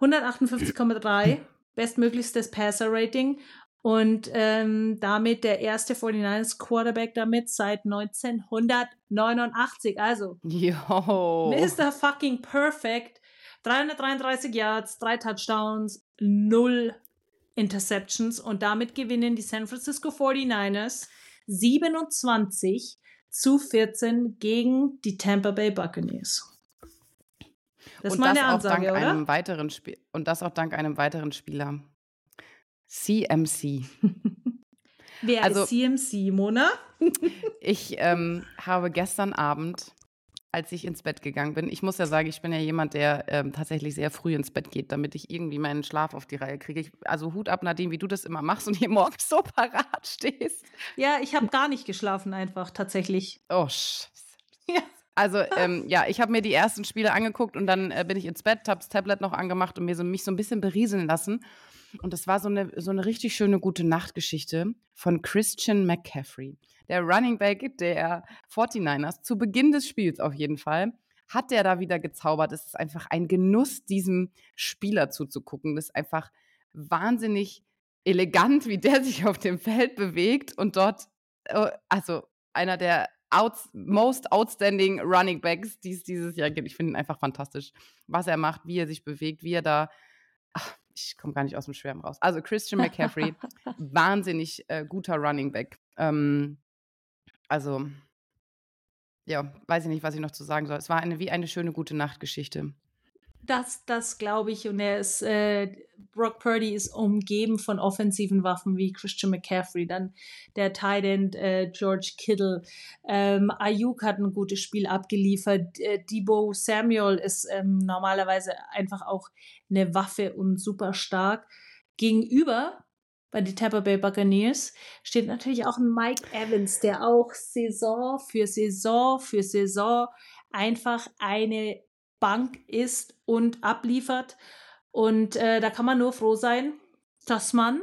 S2: 158,3, bestmöglichstes Passer-Rating und ähm, damit der erste 49ers Quarterback damit seit 1989. Also
S3: Jo.
S2: Mr. fucking perfect. 333 Yards, drei Touchdowns, null Interceptions und damit gewinnen die San Francisco 49ers 27 zu 14 gegen die Tampa Bay Buccaneers. Das ist
S3: und
S2: meine
S3: das auch
S2: Ansage,
S3: dank
S2: oder?
S3: einem weiteren Spiel und das auch dank einem weiteren Spieler. CMC. (laughs)
S2: Wer
S3: also-
S2: ist CMC, Mona? (laughs)
S3: Ich ähm, habe gestern Abend, als ich ins Bett gegangen bin, ich muss ja sagen, ich bin ja jemand, der ähm, tatsächlich sehr früh ins Bett geht, damit ich irgendwie meinen Schlaf auf die Reihe kriege. Ich, also Hut ab, Nadine, wie du das immer machst und hier morgens so parat stehst.
S2: Ja, ich habe gar nicht geschlafen einfach, tatsächlich.
S3: Oh, Scheiße.
S2: Ja.
S3: Also ähm, ja, ich habe mir die ersten Spiele angeguckt und dann äh, bin ich ins Bett, habe das Tablet noch angemacht und mir so, mich so ein bisschen berieseln lassen. Und das war so eine, so eine richtig schöne gute Nachtgeschichte von Christian McCaffrey. Der Running Back der 49ers, zu Beginn des Spiels auf jeden Fall, hat der da wieder gezaubert. Es ist einfach ein Genuss, diesem Spieler zuzugucken. Das ist einfach wahnsinnig elegant, wie der sich auf dem Feld bewegt und dort, äh, also einer der outs, most outstanding Running Backs, die es dieses Jahr gibt. Ich finde ihn einfach fantastisch, was er macht, wie er sich bewegt, wie er da. Ach, ich komme gar nicht aus dem Schwärmen raus. Also Christian McCaffrey, (laughs) wahnsinnig äh, guter Running Back. Ähm, also, ja, weiß ich nicht, was ich noch zu sagen soll. Es war eine wie eine schöne gute Nachtgeschichte.
S2: Das, das glaube ich. Und er ist, äh, Brock Purdy ist umgeben von offensiven Waffen wie Christian McCaffrey, dann der Tight End äh, George Kittle. Ähm, Ayuk hat ein gutes Spiel abgeliefert. Äh, Debo Samuel ist ähm, normalerweise einfach auch eine Waffe und super stark. Gegenüber bei den Tampa Bay Buccaneers steht natürlich auch ein Mike Evans, der auch Saison für Saison für Saison einfach eine Bank ist und abliefert. Und äh, da kann man nur froh sein, dass man,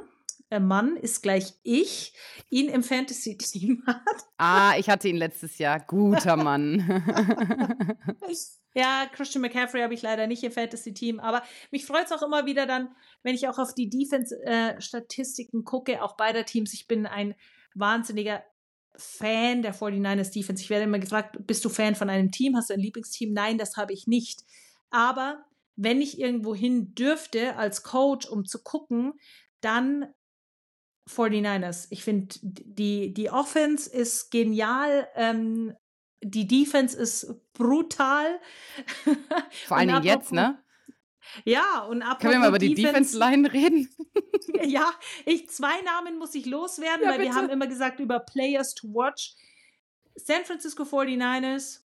S2: äh, Mann ist gleich ich, ihn im Fantasy-Team (laughs) hat.
S3: Ah, ich hatte ihn letztes Jahr. Guter Mann. (laughs)
S2: ja, Christian McCaffrey habe ich leider nicht im Fantasy-Team, aber mich freut es auch immer wieder dann, wenn ich auch auf die Defense-Statistiken äh, gucke, auch beider Teams. Ich bin ein wahnsinniger Fan der 49ers Defense. Ich werde immer gefragt, bist du Fan von einem Team? Hast du ein Lieblingsteam? Nein, das habe ich nicht. Aber wenn ich irgendwo hin dürfte als Coach, um zu gucken, dann 49ers. Ich finde, die, die Offense ist genial. Ähm, die Defense ist brutal.
S3: Vor Dingen jetzt, ne?
S2: Ja, und
S3: ab Können wir mal über die Defense-Line reden? (laughs)
S2: ja, ich, zwei Namen muss ich loswerden, ja, weil bitte. wir haben immer gesagt über Players to Watch. San Francisco 49ers,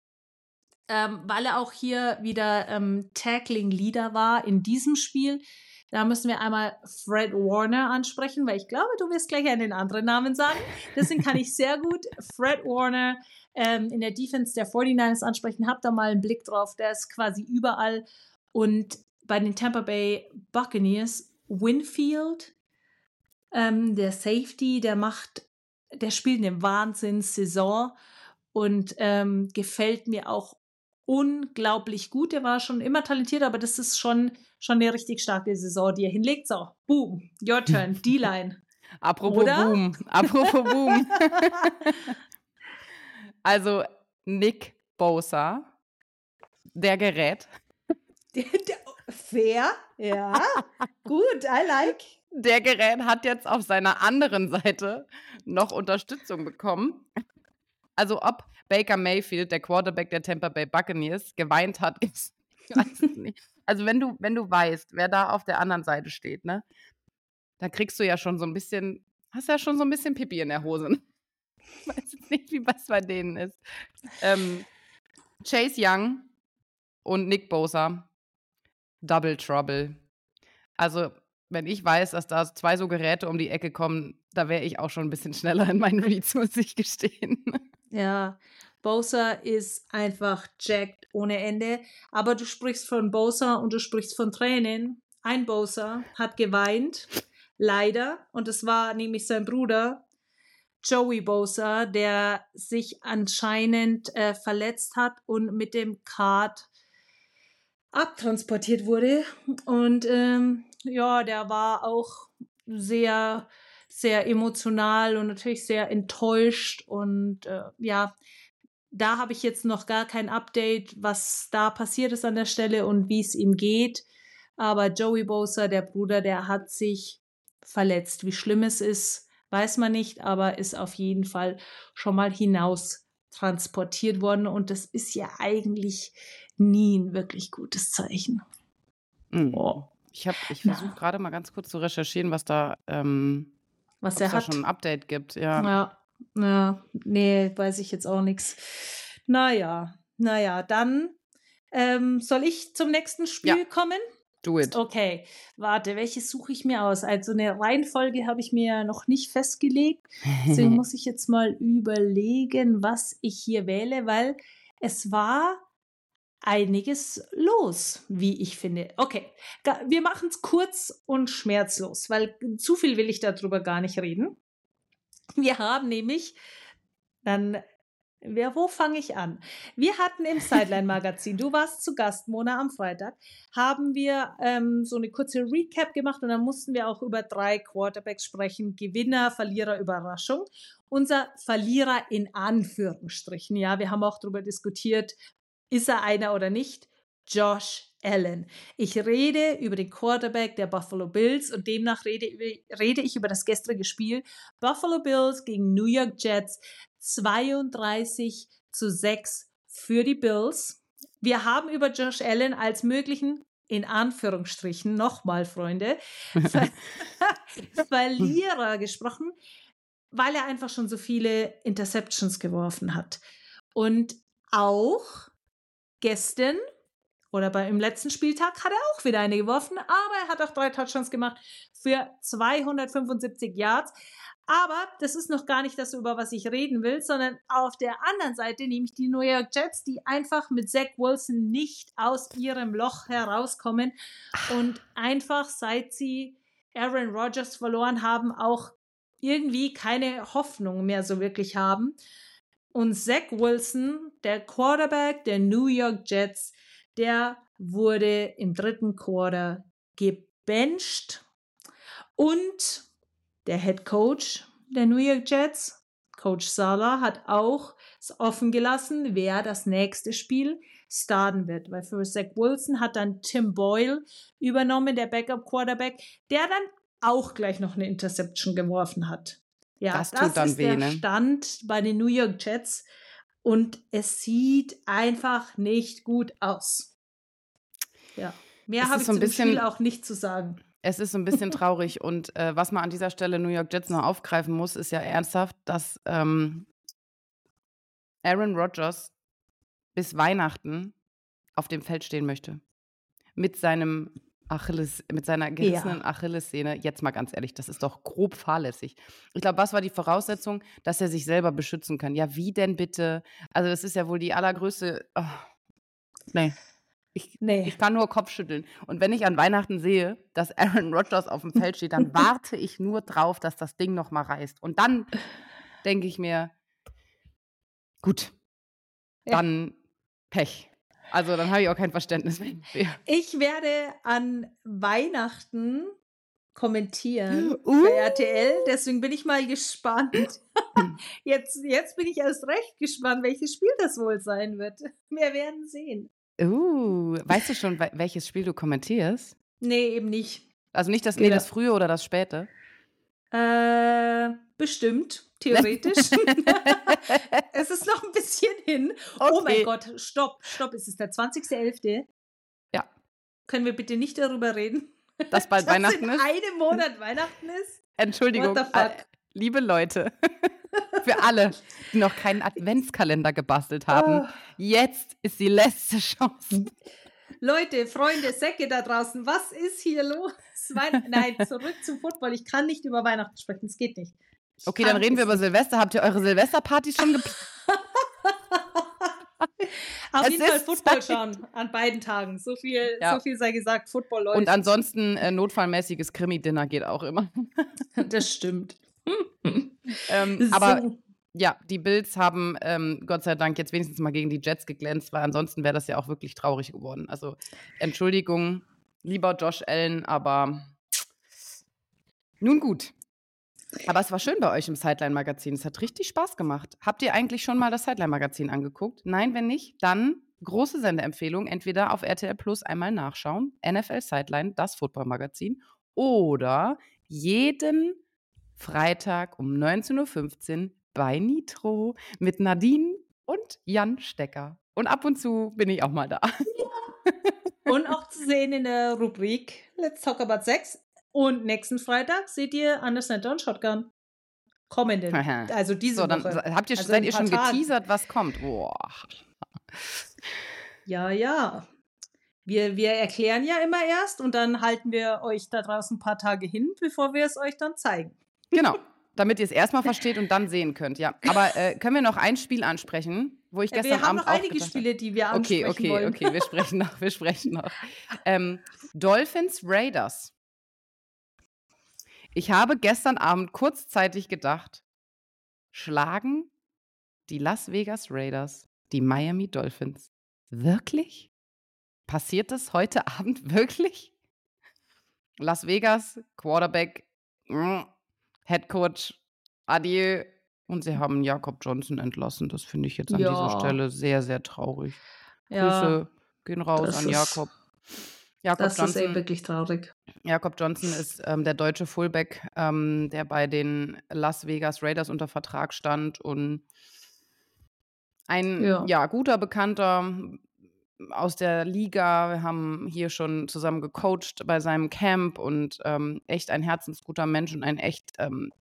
S2: ähm, weil er auch hier wieder ähm, Tackling-Leader war in diesem Spiel. Da müssen wir einmal Fred Warner ansprechen, weil ich glaube, du wirst gleich einen anderen Namen sagen. Deswegen kann ich sehr gut Fred Warner ähm, in der Defense der 49ers ansprechen. Habt da mal einen Blick drauf. Der ist quasi überall. Und bei den Tampa Bay Buccaneers Winfield, ähm, der Safety, der macht, der spielt eine Wahnsinns-Saison und ähm, gefällt mir auch unglaublich gut. Der war schon immer talentiert, aber das ist schon, schon eine richtig starke Saison, die er hinlegt. So, boom, your turn, (laughs) D-Line.
S3: Apropos Oder? Boom, apropos Boom. (laughs) also Nick Bosa, der Gerät. (laughs)
S2: Der, der, Fair, ja. Gut, I like.
S3: Der Gerät hat jetzt auf seiner anderen Seite noch Unterstützung bekommen. Also ob Baker Mayfield, der Quarterback der Tampa Bay Buccaneers, geweint hat, ist, (laughs) ich weiß es nicht. Also wenn du, wenn du weißt, wer da auf der anderen Seite steht, ne, da kriegst du ja schon so ein bisschen, hast ja schon so ein bisschen Pipi in der Hose. (laughs) Ich weiß jetzt nicht, wie was bei denen ist. Ähm, Chase Young und Nick Bosa Double Trouble. Also, wenn ich weiß, dass da zwei so Geräte um die Ecke kommen, da wäre ich auch schon ein bisschen (laughs) schneller in meinen Reads, muss ich gestehen.
S2: Ja, Bowser ist einfach jacked ohne Ende. Aber du sprichst von Bowser und du sprichst von Tränen. Ein Bowser hat geweint, leider. Und es war nämlich sein Bruder, Joey Bowser, der sich anscheinend äh, verletzt hat und mit dem Kart abtransportiert wurde. Und ähm, ja, der war auch sehr, sehr emotional und natürlich sehr enttäuscht. Und äh, ja, da habe ich jetzt noch gar kein Update, was da passiert ist an der Stelle und wie es ihm geht. Aber Joey Bosa, der Bruder, der hat sich verletzt. Wie schlimm es ist, weiß man nicht, aber ist auf jeden Fall schon mal hinaus transportiert worden. Und das ist ja eigentlich nie ein wirklich gutes Zeichen.
S3: Mhm. Oh. Ich, ich versuche gerade mal ganz kurz zu recherchieren, was da, ähm,
S2: was er hat.
S3: schon ein Update gibt. Ja.
S2: ja, ja, nee, weiß ich jetzt auch nichts. Naja, naja, dann ähm, soll ich zum nächsten Spiel ja. kommen?
S3: Do it.
S2: Okay, warte, welches suche ich mir aus? Also eine Reihenfolge habe ich mir noch nicht festgelegt. Deswegen (laughs) muss ich jetzt mal überlegen, was ich hier wähle, weil es war einiges los, wie ich finde. Okay, wir machen es kurz und schmerzlos, weil zu viel will ich darüber gar nicht reden. Wir haben nämlich dann Wer, wo fange ich an? Wir hatten im Sideline-Magazin, (laughs) du warst zu Gast, Mona, am Freitag, haben wir ähm, so eine kurze Recap gemacht und dann mussten wir auch über drei Quarterbacks sprechen. Gewinner, Verlierer, Überraschung. Unser Verlierer in Anführungsstrichen, ja, wir haben auch darüber diskutiert, ist er einer oder nicht? Josh Allen. Ich rede über den Quarterback der Buffalo Bills und demnach rede, rede ich über das gestrige Spiel Buffalo Bills gegen New York Jets 32 zu 6 für die Bills. Wir haben über Josh Allen als möglichen in Anführungsstrichen nochmal, Freunde, (laughs) (laughs) Verlierer gesprochen, weil er einfach schon so viele Interceptions geworfen hat. Und auch gestern oder beim letzten Spieltag hat er auch wieder eine geworfen, aber er hat auch drei Touchdowns gemacht für 275 Yards. Aber das ist noch gar nicht das, über was ich reden will, sondern auf der anderen Seite nämlich die New York Jets, die einfach mit Zach Wilson nicht aus ihrem Loch herauskommen und einfach seit sie Aaron Rodgers verloren haben, auch irgendwie keine Hoffnung mehr so wirklich haben. Und Zach Wilson, der Quarterback der New York Jets, der wurde im dritten Quarter gebencht und der Head Coach der New York Jets, Coach Sala, hat auch es offen gelassen, wer das nächste Spiel starten wird. Weil für Zach Wilson hat dann Tim Boyle übernommen, der Backup Quarterback, der dann auch gleich noch eine Interception geworfen hat. Ja, das, das ist weh, der ne? Stand bei den New York Jets und es sieht einfach nicht gut aus. Ja, mehr habe ich so zum bisschen, Spiel auch nicht zu sagen.
S3: Es ist so ein bisschen traurig (laughs) und äh, was man an dieser Stelle New York Jets noch aufgreifen muss, ist ja ernsthaft, dass ähm, Aaron Rodgers bis Weihnachten auf dem Feld stehen möchte. Mit seinem Achilles, mit seiner gerissenen ja. Achillessehne. Jetzt mal ganz ehrlich, das ist doch grob fahrlässig. Ich glaube, was war die Voraussetzung, dass er sich selber beschützen kann? Ja, wie denn bitte? Also, das ist ja wohl die allergrößte. Oh, nee. Ich, nee. ich kann nur Kopfschütteln. Und wenn ich an Weihnachten sehe, dass Aaron Rodgers auf dem Feld steht, dann (laughs) warte ich nur drauf, dass das Ding noch mal reißt. Und dann denke ich mir, gut, dann Pech. Also dann habe ich auch kein Verständnis mehr.
S2: Ich werde an Weihnachten kommentieren (gasps) uh. bei RTL, deswegen bin ich mal gespannt. (laughs) jetzt, jetzt bin ich erst recht gespannt, welches Spiel das wohl sein wird. Wir werden sehen.
S3: Uh, weißt du schon, welches Spiel du kommentierst?
S2: Nee, eben nicht.
S3: Also nicht das, nee, das frühe oder das späte?
S2: Äh, bestimmt, theoretisch. (laughs) es ist noch ein bisschen hin. Okay. Oh mein Gott, stopp, stopp, es ist der 20.11.
S3: Ja.
S2: Können wir bitte nicht darüber reden?
S3: Dass bald Weihnachten
S2: in
S3: ist?
S2: einem Monat Weihnachten ist?
S3: Entschuldigung. What the fuck? Äh, liebe Leute, für alle, die noch keinen Adventskalender gebastelt haben, oh. jetzt ist die letzte Chance.
S2: Leute, Freunde, Säcke da draußen, was ist hier los? Nein, zurück zum Football. Ich kann nicht über Weihnachten sprechen, es geht nicht.
S3: Ich okay, dann reden wir über Silvester. Habt ihr eure Silvesterpartys schon geplant? (laughs)
S2: Auf es jeden Fall Football schauen an beiden Tagen. So viel, ja. so viel sei gesagt, Football, Leute.
S3: Und ansonsten äh, notfallmäßiges Krimi-Dinner geht auch immer. (laughs)
S2: das stimmt. (laughs)
S3: ähm, so. Aber ja, die Bills haben ähm, Gott sei Dank jetzt wenigstens mal gegen die Jets geglänzt, weil ansonsten wäre das ja auch wirklich traurig geworden. Also Entschuldigung, lieber Josh Allen, aber nun gut. Aber es war schön bei euch im Sideline-Magazin. Es hat richtig Spaß gemacht. Habt ihr eigentlich schon mal das Sideline-Magazin angeguckt? Nein, wenn nicht, dann große Sendeempfehlung. Entweder auf RTL Plus einmal nachschauen, NFL Sideline, das Football-Magazin, oder jeden Freitag um 19.15 Uhr bei Nitro mit Nadine und Jan Stecker. Und ab und zu bin ich auch mal da. (laughs)
S2: und auch zu sehen in der Rubrik Let's Talk About Sex. Und nächsten Freitag seht ihr Under Center und Shotgun. Kommenden. Also diese so, dann Woche.
S3: Habt ihr, also seid ihr schon Tagen. geteasert, was kommt? Boah.
S2: Ja, ja. Wir, wir erklären ja immer erst und dann halten wir euch da draußen ein paar Tage hin, bevor wir es euch dann zeigen.
S3: Genau. Damit ihr es erstmal versteht und dann sehen könnt, ja. Aber äh, können wir noch ein Spiel ansprechen, wo ich gestern
S2: wir haben
S3: Abend
S2: noch einige Spiele, die wir
S3: Okay,
S2: ansprechen
S3: okay,
S2: wollen.
S3: okay, wir sprechen noch, wir sprechen noch. Ähm, Dolphins Raiders. Ich habe gestern Abend kurzzeitig gedacht, schlagen die Las Vegas Raiders die Miami Dolphins wirklich? Passiert das heute Abend wirklich? Las Vegas, Quarterback, mm, Head Coach, adieu. Und sie haben Jakob Johnson entlassen. Das finde ich jetzt an dieser
S2: Ja.
S3: Stelle sehr, sehr traurig.
S2: Ja,
S3: Grüße gehen raus
S2: das
S3: an
S2: ist-
S3: Jakob. Jakob
S2: das ist eh
S3: Johnson,
S2: wirklich traurig.
S3: Jakob Johnson ist ähm, der deutsche Fullback, ähm, der bei den Las Vegas Raiders unter Vertrag stand und ein ja.
S2: Ja.
S3: guter Bekannter aus der Liga. Wir haben hier schon zusammen gecoacht bei seinem Camp und ähm, echt ein herzensguter Mensch und ein echt ähm,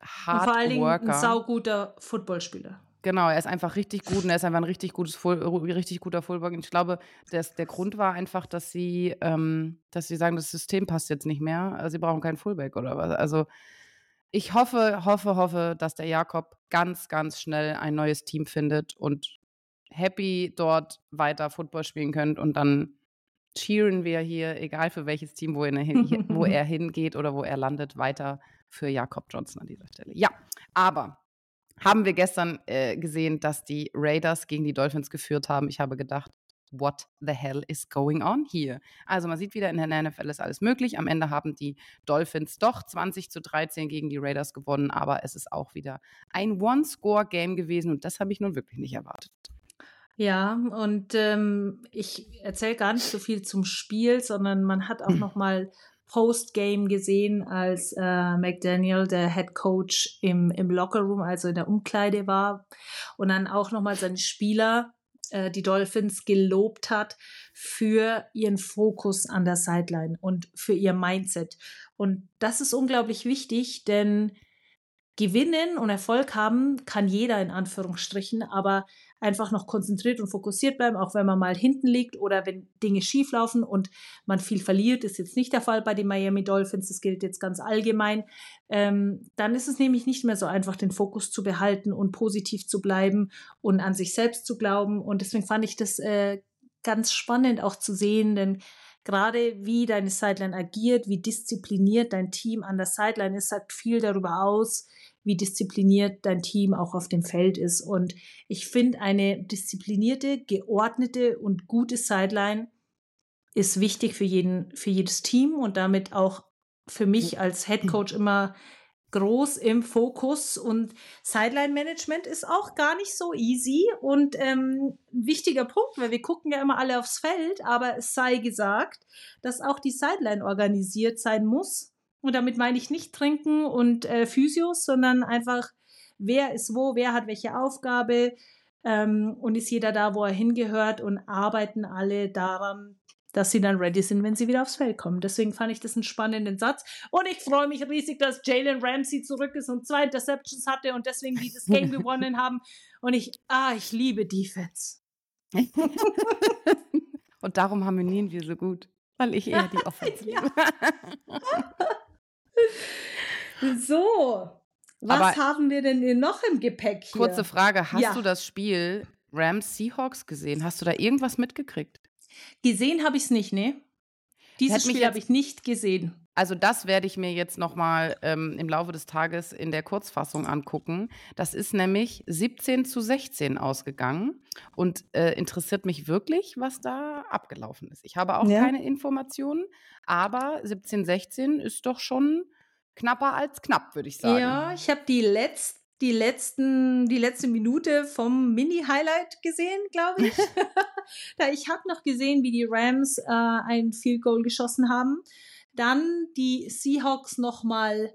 S2: Und
S3: Hard
S2: vor allen Dingen ein
S3: Worker.
S2: sauguter Footballspieler.
S3: Genau, er ist einfach richtig gut und er ist einfach ein richtig gutes richtig guter Fullback. Und ich glaube, das, der Grund war einfach, dass sie, ähm, dass sie sagen, das System passt jetzt nicht mehr. Also sie brauchen keinen Fullback oder was. Also ich hoffe, hoffe, hoffe, dass der Jakob ganz, ganz schnell ein neues Team findet und happy dort weiter Football spielen könnt und dann cheeren wir hier, egal für welches Team, wo er, hin, wo (laughs) er hingeht oder wo er landet, weiter für Jakob Johnson an dieser Stelle. Ja, aber haben wir gestern äh, gesehen, dass die Raiders gegen die Dolphins geführt haben. Ich habe gedacht, what the hell is going on here? Also man sieht wieder, in der NFL ist alles möglich. Am Ende haben die Dolphins doch 20 zu 13 gegen die Raiders gewonnen, aber es ist auch wieder ein One-Score-Game gewesen und das habe ich nun wirklich nicht erwartet.
S2: Ja, und ähm, ich erzähle gar nicht so viel zum Spiel, sondern man hat auch (clears throat) noch mal Post-Game gesehen, als äh, McDaniel, der Head Coach, im, im Lockerroom, also in der Umkleide war und dann auch noch mal seine Spieler, äh, die Dolphins, gelobt hat für ihren Fokus an der Sideline und für ihr Mindset. Und das ist unglaublich wichtig, denn gewinnen und Erfolg haben kann jeder in Anführungsstrichen, aber einfach noch konzentriert und fokussiert bleiben, auch wenn man mal hinten liegt oder wenn Dinge schief laufen und man viel verliert, ist jetzt nicht der Fall bei den Miami Dolphins, das gilt jetzt ganz allgemein, ähm, dann ist es nämlich nicht mehr so einfach, den Fokus zu behalten und positiv zu bleiben und an sich selbst zu glauben. Und deswegen fand ich das äh, ganz spannend auch zu sehen, denn gerade wie deine Sideline agiert, wie diszipliniert dein Team an der Sideline ist, sagt viel darüber aus, wie diszipliniert dein Team auch auf dem Feld ist. Und ich finde, eine disziplinierte, geordnete und gute Sideline ist wichtig für jeden, für jedes Team und damit auch für mich als Head Coach immer groß im Fokus und Sideline-Management ist auch gar nicht so easy und ähm, ein wichtiger Punkt, weil wir gucken ja immer alle aufs Feld, aber es sei gesagt, dass auch die Sideline organisiert sein muss. Und damit meine ich nicht Trinken und äh, Physios, sondern einfach, wer ist wo, wer hat welche Aufgabe ähm, und ist jeder da, wo er hingehört und arbeiten alle daran, dass sie dann ready sind, wenn sie wieder aufs Feld kommen. Deswegen fand ich das einen spannenden Satz. Und ich freue mich riesig, dass Jalen Ramsey zurück ist und zwei Interceptions hatte und deswegen die das Game (laughs) gewonnen haben. Und ich, ah, ich liebe Defense. (laughs)
S3: und darum harmonieren wir so gut, weil ich eher die (laughs) Offense liebe.
S2: so, was
S3: Aber
S2: haben wir denn noch im Gepäck hier?
S3: Kurze Frage, hast
S2: Ja.
S3: du das Spiel Rams Seahawks gesehen? Hast du da irgendwas mitgekriegt?
S2: Gesehen habe ich es nicht, ne? Dieses Spiel habe ich nicht gesehen.
S3: Also das werde ich mir jetzt noch mal ähm, im Laufe des Tages in der Kurzfassung angucken. Das ist nämlich 17 zu 16 ausgegangen und äh, interessiert mich wirklich, was da abgelaufen ist. Ich habe auch
S2: Ja.
S3: keine Informationen, aber 17 16 ist doch schon knapper als knapp, würde ich sagen.
S2: Ja, ich habe die, letzt, die, letzten, die letzte Minute vom Mini-Highlight gesehen, glaube ich. (laughs) (laughs) da ich habe noch gesehen, wie die Rams äh, ein Field Goal geschossen haben. Dann die Seahawks noch mal,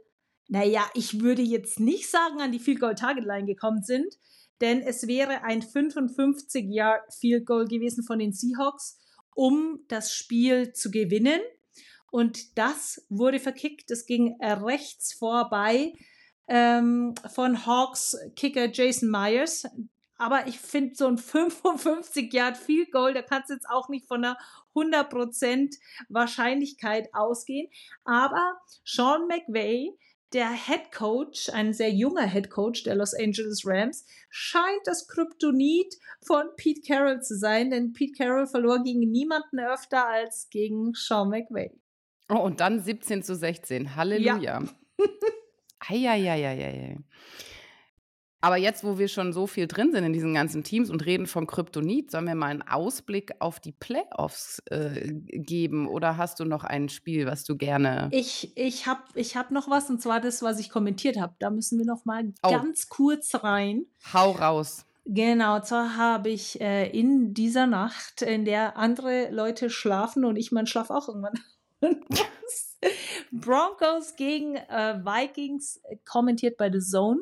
S2: naja, ich würde jetzt nicht sagen, an die Field Goal Target Line gekommen sind, denn es wäre ein 55 Yard Field Goal gewesen von den Seahawks, um das Spiel zu gewinnen. Und das wurde verkickt. Das ging rechts vorbei ähm, von Hawks Kicker Jason Myers. Aber ich finde so ein 55 Yard Field Goal, da kannst du jetzt auch nicht von einer 100% Wahrscheinlichkeit ausgehen. Aber Sean McVay der Head Coach, ein sehr junger Head Coach der Los Angeles Rams, scheint das Kryptonit von Pete Carroll zu sein, denn Pete Carroll verlor gegen niemanden öfter als gegen Sean McVay.
S3: Oh, und dann 17 zu 16. Halleluja. Ja. (laughs) Eieieiei. Aber jetzt, wo wir schon so viel drin sind in diesen ganzen Teams und reden von Kryptonit, sollen wir mal einen Ausblick auf die Playoffs äh, geben? Oder hast du noch ein Spiel, was du gerne.
S2: Ich, ich habe ich hab noch was, und zwar das, was ich kommentiert habe. Da müssen wir noch mal oh. ganz kurz rein.
S3: Hau raus.
S2: Genau, zwar habe ich äh, in dieser Nacht, in der andere Leute schlafen und ich mein Schlaf auch irgendwann (laughs) Broncos gegen äh, Vikings kommentiert bei The Zone.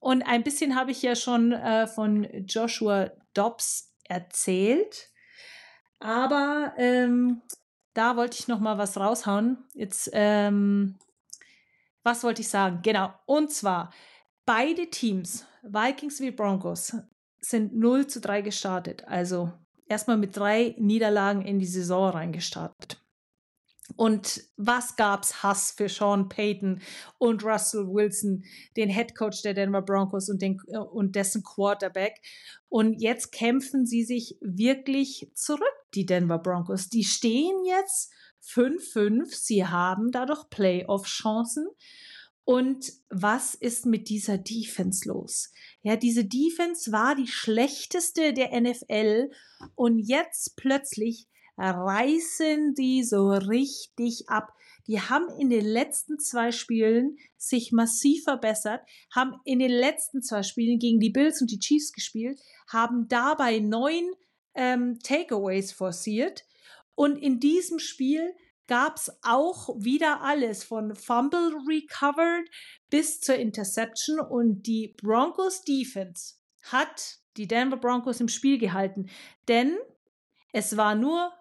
S2: Und ein bisschen habe ich ja schon äh, von Joshua Dobbs erzählt. Aber ähm, da wollte ich noch mal was raushauen. Jetzt, ähm, was wollte ich sagen? Genau. Und zwar, beide Teams, Vikings wie Broncos, sind 0 zu 3 gestartet. Also erstmal mit drei Niederlagen in die Saison reingestartet. Und was gab's Hass für Sean Payton und Russell Wilson, den Head Coach der Denver Broncos und, den, äh, und dessen Quarterback. Und jetzt kämpfen sie sich wirklich zurück, die Denver Broncos. Die stehen jetzt 5-5. Sie haben dadurch Playoff-Chancen. Und was ist mit dieser Defense los? Ja, diese Defense war die schlechteste der NFL und jetzt plötzlich reißen die so richtig ab. Die haben in den letzten zwei Spielen sich massiv verbessert, haben in den letzten zwei Spielen gegen die Bills und die Chiefs gespielt, haben dabei neun ähm, Takeaways forciert. Und in diesem Spiel gab es auch wieder alles von Fumble recovered bis zur Interception und die Broncos Defense hat die Denver Broncos im Spiel gehalten, denn es war nur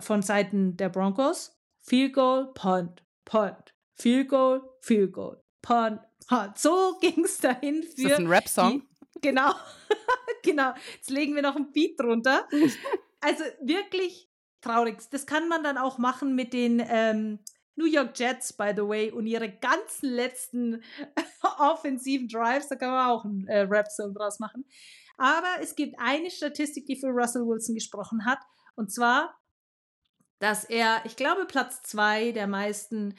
S2: von Seiten der Broncos. Field Goal, Punt, Punt, Field Goal, Field Goal, Punt, Punt. So (laughs) ging es dahin für. Ist
S3: das ein Rap-Song?
S2: Genau, (laughs) genau. Jetzt legen wir noch ein Beat drunter. (laughs) Also wirklich traurig. Das kann man dann auch machen mit den ähm, New York Jets, by the way, und ihre ganzen letzten offensiven Drives. Da kann man auch einen äh, Rap-Song draus machen. Aber es gibt eine Statistik, die für Russell Wilson gesprochen hat. Und zwar dass er, ich glaube, Platz zwei der meisten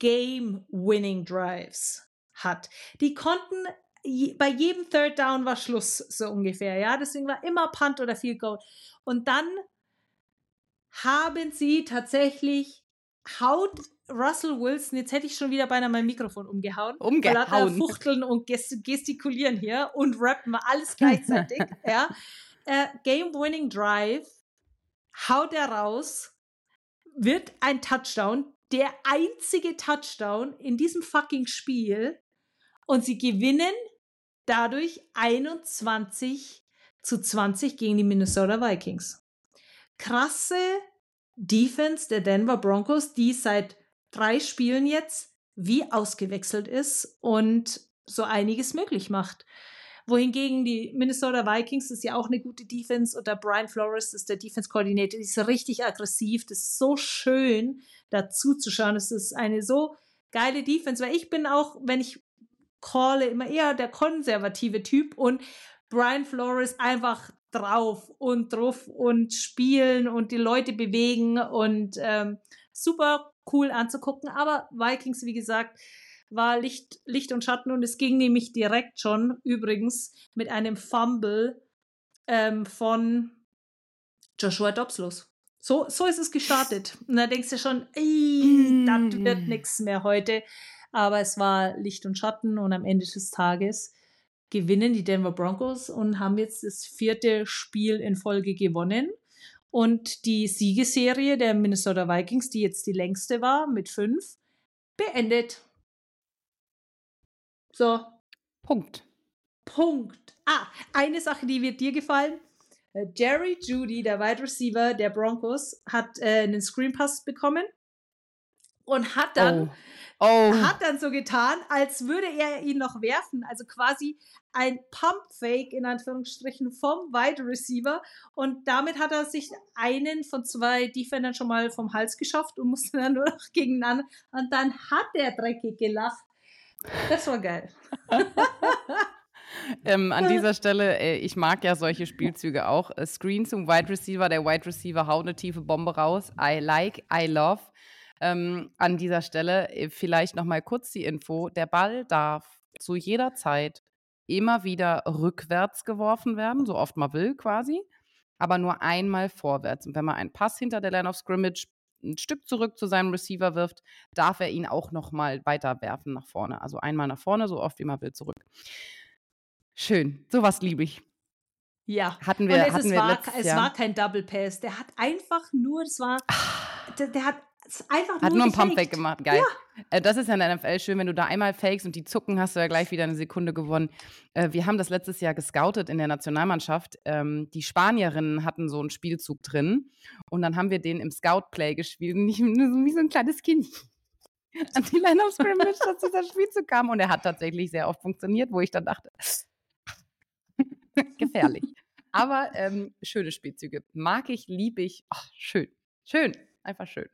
S2: Game-Winning Drives hat. Die konnten bei jedem Third Down war Schluss, so ungefähr, ja. Deswegen war immer Punt oder Field Goal. Und dann haben sie tatsächlich haut Russell Wilson, jetzt hätte ich schon wieder beinahe mein Mikrofon umgehauen.
S3: Umgehauen.
S2: Fuchteln und gestikulieren hier und rappen alles gleichzeitig, (laughs) ja. Äh, Game-Winning Drive haut er raus wird ein Touchdown, der einzige Touchdown in diesem fucking Spiel. Und sie gewinnen dadurch 21 zu 20 gegen die Minnesota Vikings. Krasse Defense der Denver Broncos, die seit drei Spielen jetzt wie ausgewechselt ist und so einiges möglich macht wohingegen die Minnesota Vikings ist ja auch eine gute Defense und der Brian Flores ist der Defense Coordinator, die ist richtig aggressiv, das ist so schön dazu zu schauen, es ist eine so geile Defense, weil ich bin auch, wenn ich calle, immer eher der konservative Typ und Brian Flores einfach drauf und drauf und spielen und die Leute bewegen und ähm, super cool anzugucken. Aber Vikings, wie gesagt, war Licht, Licht und Schatten und es ging nämlich direkt schon übrigens mit einem Fumble ähm, von Joshua Dobbs los. So, so ist es gestartet. Und da denkst du schon, mm. das wird nichts mehr heute. Aber es war Licht und Schatten und am Ende des Tages gewinnen die Denver Broncos und haben jetzt das vierte Spiel in Folge gewonnen. Und die Siegeserie der Minnesota Vikings, die jetzt die längste war, mit fünf, beendet. So.
S3: Punkt.
S2: Punkt. Ah, eine Sache, die wird dir gefallen. Äh, Jerry Judy, der Wide Receiver der Broncos, hat äh, einen Screen Pass bekommen und hat dann, oh. Oh. hat dann so getan, als würde er ihn noch werfen. Also quasi ein Pump-Fake in Anführungsstrichen vom Wide Receiver. Und damit hat er sich einen von zwei Defendern schon mal vom Hals geschafft und musste dann nur noch gegen einen. Und dann hat der dreckig gelacht Das war geil. (laughs)
S3: ähm, an dieser Stelle, äh, ich mag ja solche Spielzüge auch. Äh, Screen zum Wide Receiver, der Wide Receiver haut eine tiefe Bombe raus. I like, I love. Ähm, an dieser Stelle äh, vielleicht noch mal kurz die Info: Der Ball darf zu jeder Zeit immer wieder rückwärts geworfen werden, so oft man will quasi, aber nur einmal vorwärts. Und wenn man einen Pass hinter der Line of Scrimmage ein Stück zurück zu seinem Receiver wirft, darf er ihn auch noch mal weiter werfen nach vorne. Also einmal nach vorne, so oft wie man will, zurück. Schön, sowas liebe ich.
S2: Ja,
S3: hatten wir,
S2: und es,
S3: hatten
S2: es,
S3: wir
S2: war,
S3: letztes
S2: es
S3: Jahr.
S2: war kein Double Pass. Der hat einfach nur, es war, der, der hat einfach
S3: Hat
S2: nur,
S3: nur einen Pumpfake
S2: gefaked.
S3: gemacht, geil. Äh, das ist ja in der NFL schön, wenn du da einmal fakest und die zucken, hast du ja gleich wieder eine Sekunde gewonnen. Äh, wir haben das letztes Jahr gescoutet in der Nationalmannschaft. Ähm, die Spanierinnen hatten so einen Spielzug drin und dann haben wir den im Scout-Play gespielt (laughs) so wie so ein kleines Kind. (laughs) An die Line of Scrimmage, dass dieser Spielzug kam und er hat tatsächlich sehr oft funktioniert, wo ich dann dachte, (laughs) gefährlich. Aber ähm, schöne Spielzüge. Mag ich, liebe ich. Ach, schön. Schön. Einfach schön.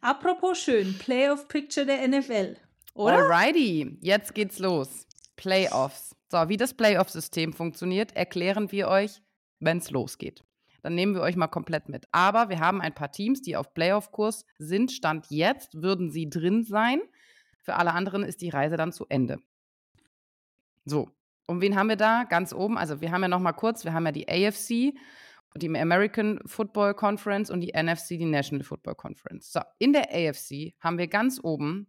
S2: Apropos schön, Playoff Picture der NFL, oder?
S3: Alrighty, jetzt geht's los. Playoffs. So, wie das Playoff-System funktioniert, erklären wir euch, wenn's losgeht. Dann nehmen wir euch mal komplett mit. Aber wir haben ein paar Teams, die auf Playoff-Kurs sind. Stand jetzt würden sie drin sein. Für alle anderen ist die Reise dann zu Ende. So, und wen haben wir da ganz oben? Also wir haben ja noch mal kurz, wir haben ja die AFC, die American Football Conference und die NFC, die National Football Conference. So, in der AFC haben wir ganz oben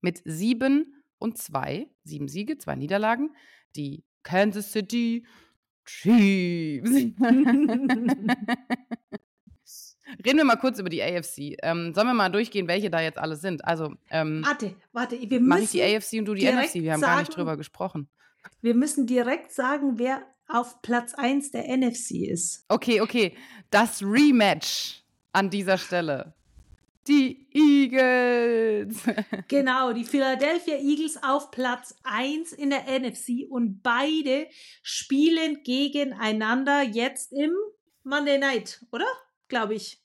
S3: mit sieben und zwei, sieben Siege, zwei Niederlagen, die Kansas City Chiefs. (laughs) Reden wir mal kurz über die AFC. Ähm, sollen wir mal durchgehen, welche da jetzt alle sind? Also, ähm,
S2: Warte, warte, wir müssen,
S3: ich die AFC und du die NFC. Wir haben gar nicht
S2: sagen-
S3: drüber gesprochen.
S2: wir müssen direkt sagen, wer auf Platz 1 der NFC ist.
S3: Okay, okay. Das Rematch an dieser Stelle. Die Eagles. (laughs)
S2: Genau, die Philadelphia Eagles auf Platz 1 in der NFC und beide spielen gegeneinander jetzt im Monday Night, oder? Glaube ich.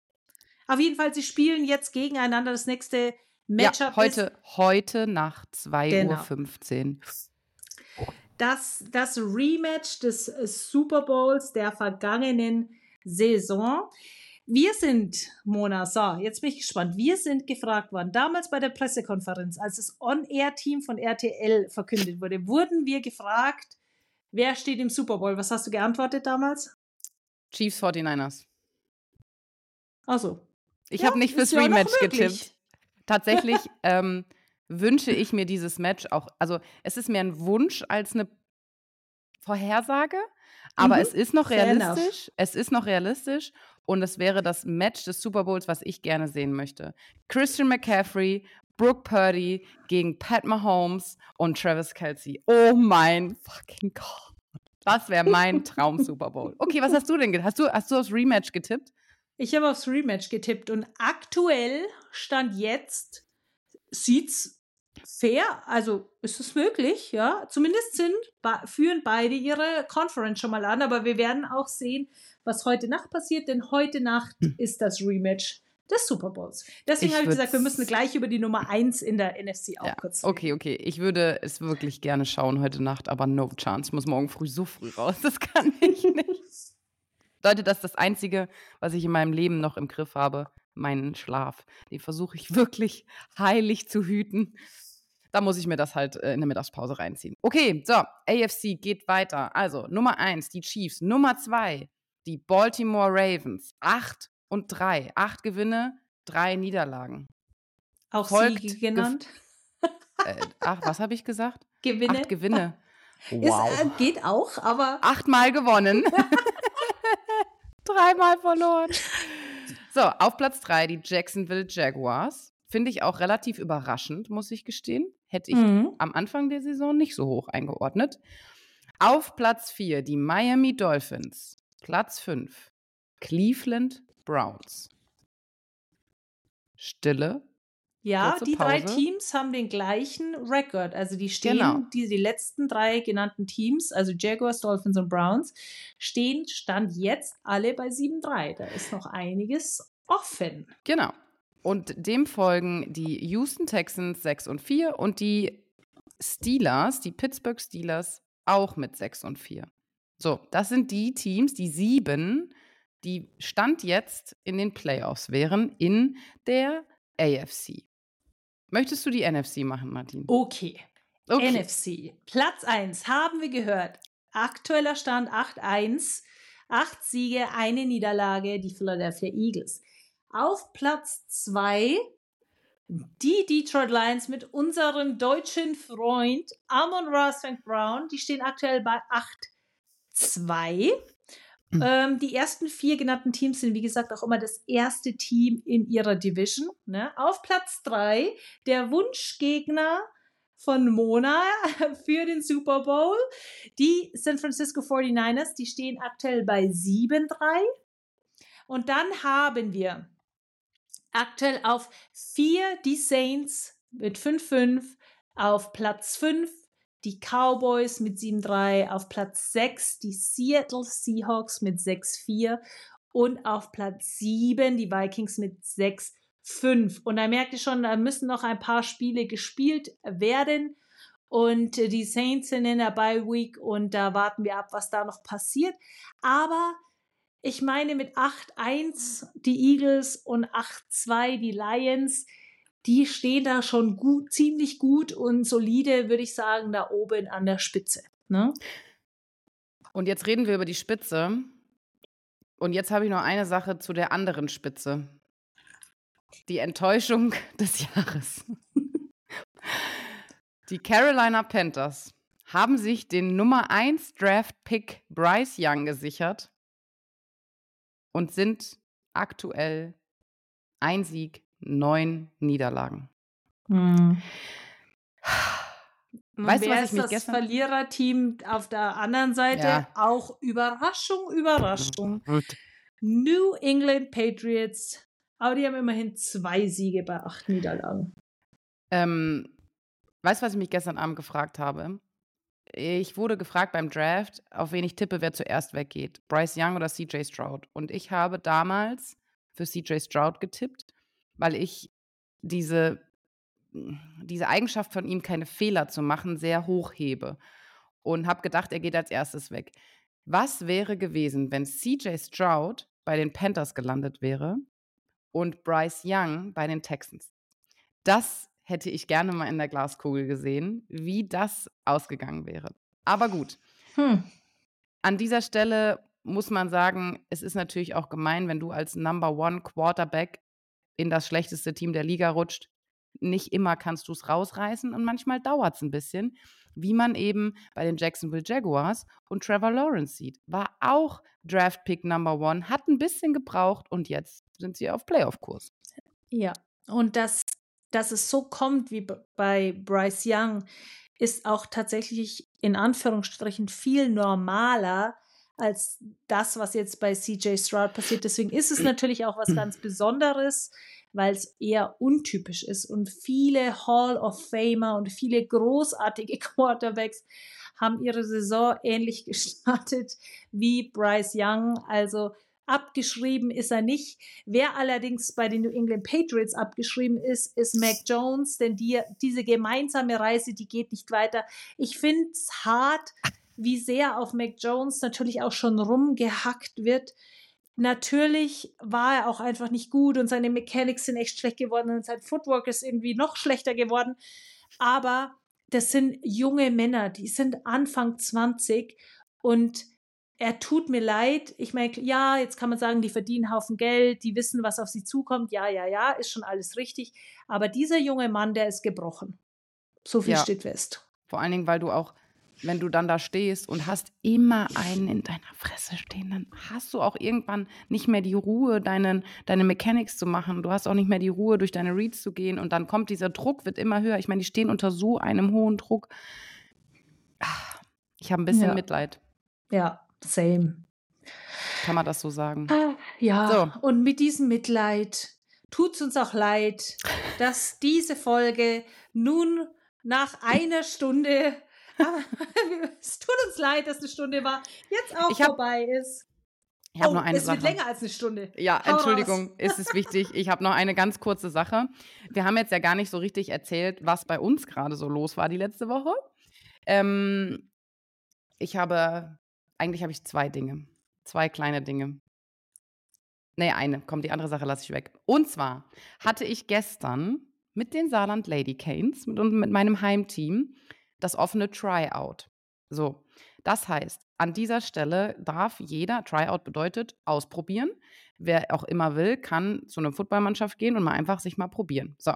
S2: Auf jeden Fall, sie spielen jetzt gegeneinander. Das nächste Matchup
S3: ja,
S2: ist
S3: heute, heute nach 2.15
S2: Genau.
S3: Uhr.
S2: Das, das Rematch des äh, Super Bowls der vergangenen Saison. Wir sind, Mona, so, jetzt bin ich gespannt. Wir sind gefragt worden, damals bei der Pressekonferenz, als das On-Air-Team von RTL verkündet wurde, wurden wir gefragt, wer steht im Super Bowl? Was hast du geantwortet damals?
S3: Chiefs 49ers.
S2: Also,
S3: Ich habe nicht fürs
S2: ja
S3: Rematch
S2: möglich.
S3: getippt. Tatsächlich (laughs) ähm, wünsche ich mir dieses Match auch. Also, es ist mehr ein Wunsch als eine Vorhersage, aber
S2: Mhm,
S3: es ist noch realistisch. Es ist noch realistisch und es wäre das Match des Super Bowls, was ich gerne sehen möchte. Christian McCaffrey, Brooke Purdy gegen Pat Mahomes und Travis Kelsey. Oh mein fucking Gott. Das wäre mein (laughs) Traum-Super Bowl. Okay, was hast du denn getippt? Hast du, hast du aufs Rematch getippt?
S2: Ich habe aufs Rematch getippt und aktuell stand jetzt sieht's fair, also ist es möglich, ja. Zumindest sind führen beide ihre Conference schon mal an, aber wir werden auch sehen, was heute Nacht passiert, denn heute Nacht ist das Rematch des Super Bowls. Deswegen habe ich gesagt, wir müssen gleich über die Nummer 1 in der NFC auch
S3: Ja,
S2: kurz reden.
S3: okay, okay. Ich würde es wirklich gerne schauen heute Nacht, aber no chance. Ich muss morgen früh so früh raus. Das kann ich nicht. Leute, das ist das Einzige, was ich in meinem Leben noch im Griff habe. Meinen Schlaf. Den versuche ich wirklich heilig zu hüten. Da muss ich mir das halt äh, in der Mittagspause reinziehen. Okay, so, AFC geht weiter. Also, Nummer eins, die Chiefs. Nummer zwei, die Baltimore Ravens. Acht und drei. Acht Gewinne, drei Niederlagen.
S2: Auch
S3: folgt
S2: Siege genannt.
S3: Äh, ach, was habe ich gesagt?
S2: Gewinne.
S3: Acht Gewinne. (laughs)
S2: Ist, äh, geht auch, aber
S3: Achtmal gewonnen. (laughs) (laughs) Dreimal verloren. So, auf Platz drei die Jacksonville Jaguars. Finde ich auch relativ überraschend, muss ich gestehen. Hätte ich
S2: Mhm.
S3: am Anfang der Saison nicht so hoch eingeordnet. Auf Platz vier die Miami Dolphins. Platz fünf Cleveland Browns. Stille.
S2: Ja, die drei
S3: Pause.
S2: Teams haben den gleichen Rekord. Also die stehen,
S3: Genau.
S2: die, die letzten drei genannten Teams, also Jaguars, Dolphins und Browns, stehen Stand jetzt alle bei 7-3. Da ist noch einiges offen.
S3: Genau. Und dem folgen die Houston Texans 6 und 4 und die Steelers, die Pittsburgh Steelers, auch mit 6 und 4. So, das sind die Teams, die sieben, die Stand jetzt in den Playoffs wären in der AFC. Möchtest du die NFC machen, Martin?
S2: Okay. okay. NFC. Platz 1 haben wir gehört. Aktueller Stand 8-1. Acht Siege, eine Niederlage, die Philadelphia Eagles. Auf Platz 2 die Detroit Lions mit unserem deutschen Freund Amon Ross St. Brown. Die stehen aktuell bei 8-2. Mhm. Ähm, die ersten vier genannten Teams sind, wie gesagt, auch immer das erste Team in ihrer Division. Ne? Auf Platz drei der Wunschgegner von Mona (laughs) für den Super Bowl. Die San Francisco 49ers, die stehen aktuell bei 7-3. Und dann haben wir aktuell auf 4 die Saints mit 5-5, auf Platz 5 die Cowboys mit 7-3, auf Platz 6 die Seattle Seahawks mit 6-4 und auf Platz 7 die Vikings mit 6-5. Und da merkt ihr schon, da müssen noch ein paar Spiele gespielt werden. Und die Saints sind in der Bye Week und da warten wir ab, was da noch passiert. Aber ich meine, mit 8-1 die Eagles und 8-2 die Lions, die stehen da schon gut, ziemlich gut und solide, würde ich sagen, da oben an der Spitze. Ne?
S3: Und jetzt reden wir über die Spitze. Und jetzt habe ich noch eine Sache zu der anderen Spitze. Die Enttäuschung (laughs) des Jahres. (laughs) Die Carolina Panthers haben sich den Nummer 1 Draft-Pick Bryce Young gesichert und sind aktuell ein Sieg neun Niederlagen. Hm. (sighs)
S2: Weißt du, was ich mich das gestern Verliererteam auf der anderen Seite ja. auch Überraschung, Überraschung. New England Patriots, aber die haben immerhin zwei Siege bei acht Niederlagen.
S3: Ähm, weißt du, was ich mich gestern Abend gefragt habe? Ich wurde gefragt beim Draft, auf wen ich tippe, wer zuerst weggeht. Bryce Young oder CJ Stroud. Und ich habe damals für CJ Stroud getippt weil ich diese, diese Eigenschaft von ihm, keine Fehler zu machen, sehr hoch hebe. Und habe gedacht, er geht als erstes weg. Was wäre gewesen, wenn CJ Stroud bei den Panthers gelandet wäre und Bryce Young bei den Texans? Das hätte ich gerne mal in der Glaskugel gesehen, wie das ausgegangen wäre. Aber gut. Hm. An dieser Stelle muss man sagen, es ist natürlich auch gemein, wenn du als Number One Quarterback in das schlechteste Team der Liga rutscht. Nicht immer kannst du es rausreißen und manchmal dauert es ein bisschen, wie man eben bei den Jacksonville Jaguars und Trevor Lawrence sieht. War auch Draft Pick Number One, hat ein bisschen gebraucht und jetzt sind sie auf Playoff-Kurs.
S2: Ja, und dass, dass es so kommt wie bei Bryce Young, ist auch tatsächlich in Anführungsstrichen viel normaler als das, was jetzt bei CJ Stroud passiert. Deswegen ist es natürlich auch was ganz (clears throat) Besonderes, weil es eher untypisch ist. Und viele Hall of Famer und viele großartige (laughs) Quarterbacks haben ihre Saison ähnlich gestartet wie Bryce Young. Also abgeschrieben ist er nicht. Wer allerdings bei den New England Patriots abgeschrieben ist, ist Mac Jones, denn die, diese gemeinsame Reise, die geht nicht weiter. Ich finde es hart, wie sehr auf Mac Jones natürlich auch schon rumgehackt wird. Natürlich war er auch einfach nicht gut und seine Mechanics sind echt schlecht geworden und sein Footwork ist irgendwie noch schlechter geworden. Aber das sind junge Männer, die sind Anfang 20 und er tut mir leid. Ich meine, ja, jetzt kann man sagen, die verdienen einen Haufen Geld, die wissen, was auf sie zukommt. Ja, ja, ja, ist schon alles richtig. Aber dieser junge Mann, der ist gebrochen. So viel ja. steht fest.
S3: Vor allen Dingen, weil du auch wenn du dann da stehst und hast immer einen in deiner Fresse stehen, dann hast du auch irgendwann nicht mehr die Ruhe, deinen, deine Mechanics zu machen. Du hast auch nicht mehr die Ruhe, durch deine Reads zu gehen. Und dann kommt dieser Druck, wird immer höher. Ich meine, die stehen unter so einem hohen Druck. Ich habe ein bisschen
S2: ja.
S3: Mitleid.
S2: Ja, same.
S3: Kann man das so sagen?
S2: Ah, ja, so. und mit diesem Mitleid tut es uns auch leid, dass diese Folge nun nach einer Stunde (laughs) es tut uns leid, dass eine Stunde war, jetzt auch hab, vorbei ist.
S3: Ich habe
S2: oh,
S3: noch eine
S2: es
S3: Sache.
S2: wird länger als eine Stunde.
S3: Ja,
S2: Hau
S3: Entschuldigung, ist es wichtig. Ich habe noch eine ganz kurze Sache. Wir haben jetzt ja gar nicht so richtig erzählt, was bei uns gerade so los war die letzte Woche. Ähm, ich habe, eigentlich habe ich zwei Dinge. Zwei kleine Dinge. Nee, eine. Komm, die andere Sache lasse ich weg. Und zwar hatte ich gestern mit den Saarland Lady Canes mit, und mit meinem Heimteam das offene Tryout. So, das heißt, an dieser Stelle darf jeder, Tryout bedeutet ausprobieren. Wer auch immer will, kann zu einer Footballmannschaft gehen und mal einfach sich mal probieren. So,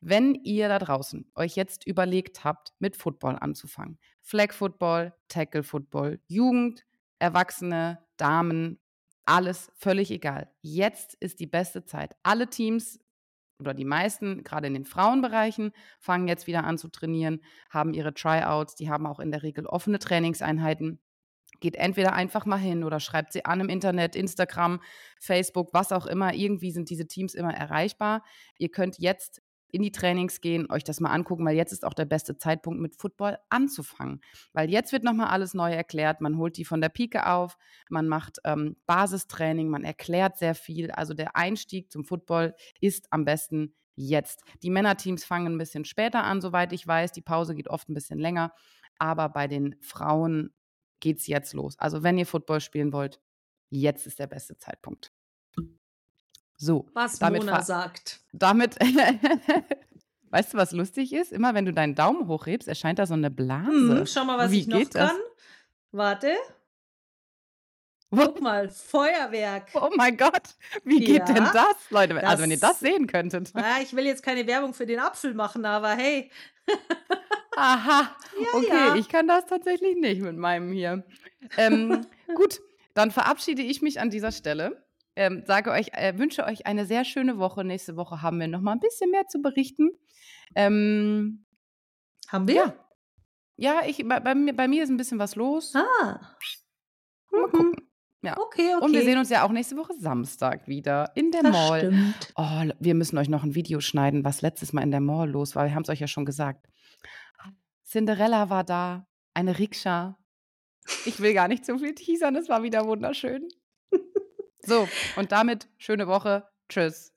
S3: wenn ihr da draußen euch jetzt überlegt habt, mit Football anzufangen, Flag Football, Tackle Football, Jugend, Erwachsene, Damen, alles völlig egal. Jetzt ist die beste Zeit. Alle Teams oder die meisten, gerade in den Frauenbereichen, fangen jetzt wieder an zu trainieren, haben ihre Tryouts, die haben auch in der Regel offene Trainingseinheiten. Geht entweder einfach mal hin oder schreibt sie an im Internet, Instagram, Facebook, was auch immer. Irgendwie sind diese Teams immer erreichbar. Ihr könnt jetzt in die Trainings gehen, euch das mal angucken, weil jetzt ist auch der beste Zeitpunkt, mit Football anzufangen. Weil jetzt wird nochmal alles neu erklärt. Man holt die von der Pike auf, man macht ähm, Basistraining, man erklärt sehr viel. Also der Einstieg zum Football ist am besten jetzt. Die Männerteams fangen ein bisschen später an, soweit ich weiß. Die Pause geht oft ein bisschen länger. Aber bei den Frauen geht es jetzt los. Also wenn ihr Football spielen wollt, jetzt ist der beste Zeitpunkt. So,
S2: Was
S3: damit
S2: Mona sagt.
S3: damit, (laughs) weißt du, was lustig ist? Immer wenn du deinen Daumen hochhebst, erscheint da so eine Blase.
S2: Hm, schau mal, was
S3: Wie
S2: ich noch
S3: geht das?
S2: kann. Warte. Guck mal, Feuerwerk.
S3: Oh mein Gott, wie geht denn
S2: Ja,
S3: das, Leute? also wenn ihr das
S2: das-
S3: sehen könntet.
S2: Ah, ich will jetzt keine Werbung für den Apfel machen, aber hey. (laughs)
S3: Aha,
S2: Ja,
S3: okay,
S2: ja.
S3: ich kann das tatsächlich nicht mit meinem hier. Ähm, (laughs) gut, dann verabschiede ich mich an dieser Stelle. Ähm, sage euch, äh, wünsche euch eine sehr schöne Woche. Nächste Woche haben wir noch mal ein bisschen mehr zu berichten. Ähm,
S2: Haben wir?
S3: ja, ja, ich, bei, bei, mir, bei mir ist ein bisschen was los.
S2: Ah.
S3: Mal
S2: Mhm.
S3: gucken. Ja.
S2: Okay, okay.
S3: Und wir sehen uns ja auch nächste Woche Samstag wieder in der
S2: das
S3: Mall.
S2: stimmt.
S3: Oh, wir müssen euch noch ein Video schneiden, was letztes Mal in der Mall los war. Wir haben es euch ja schon gesagt. Cinderella war da, eine Rikscha. Ich will gar nicht zu viel teasern, es war wieder wunderschön. So, und damit schöne Woche. Tschüss.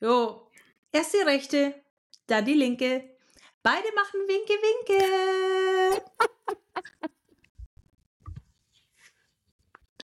S2: Jo. Erst die rechte, dann die linke. Beide machen Winke, Winke. (laughs)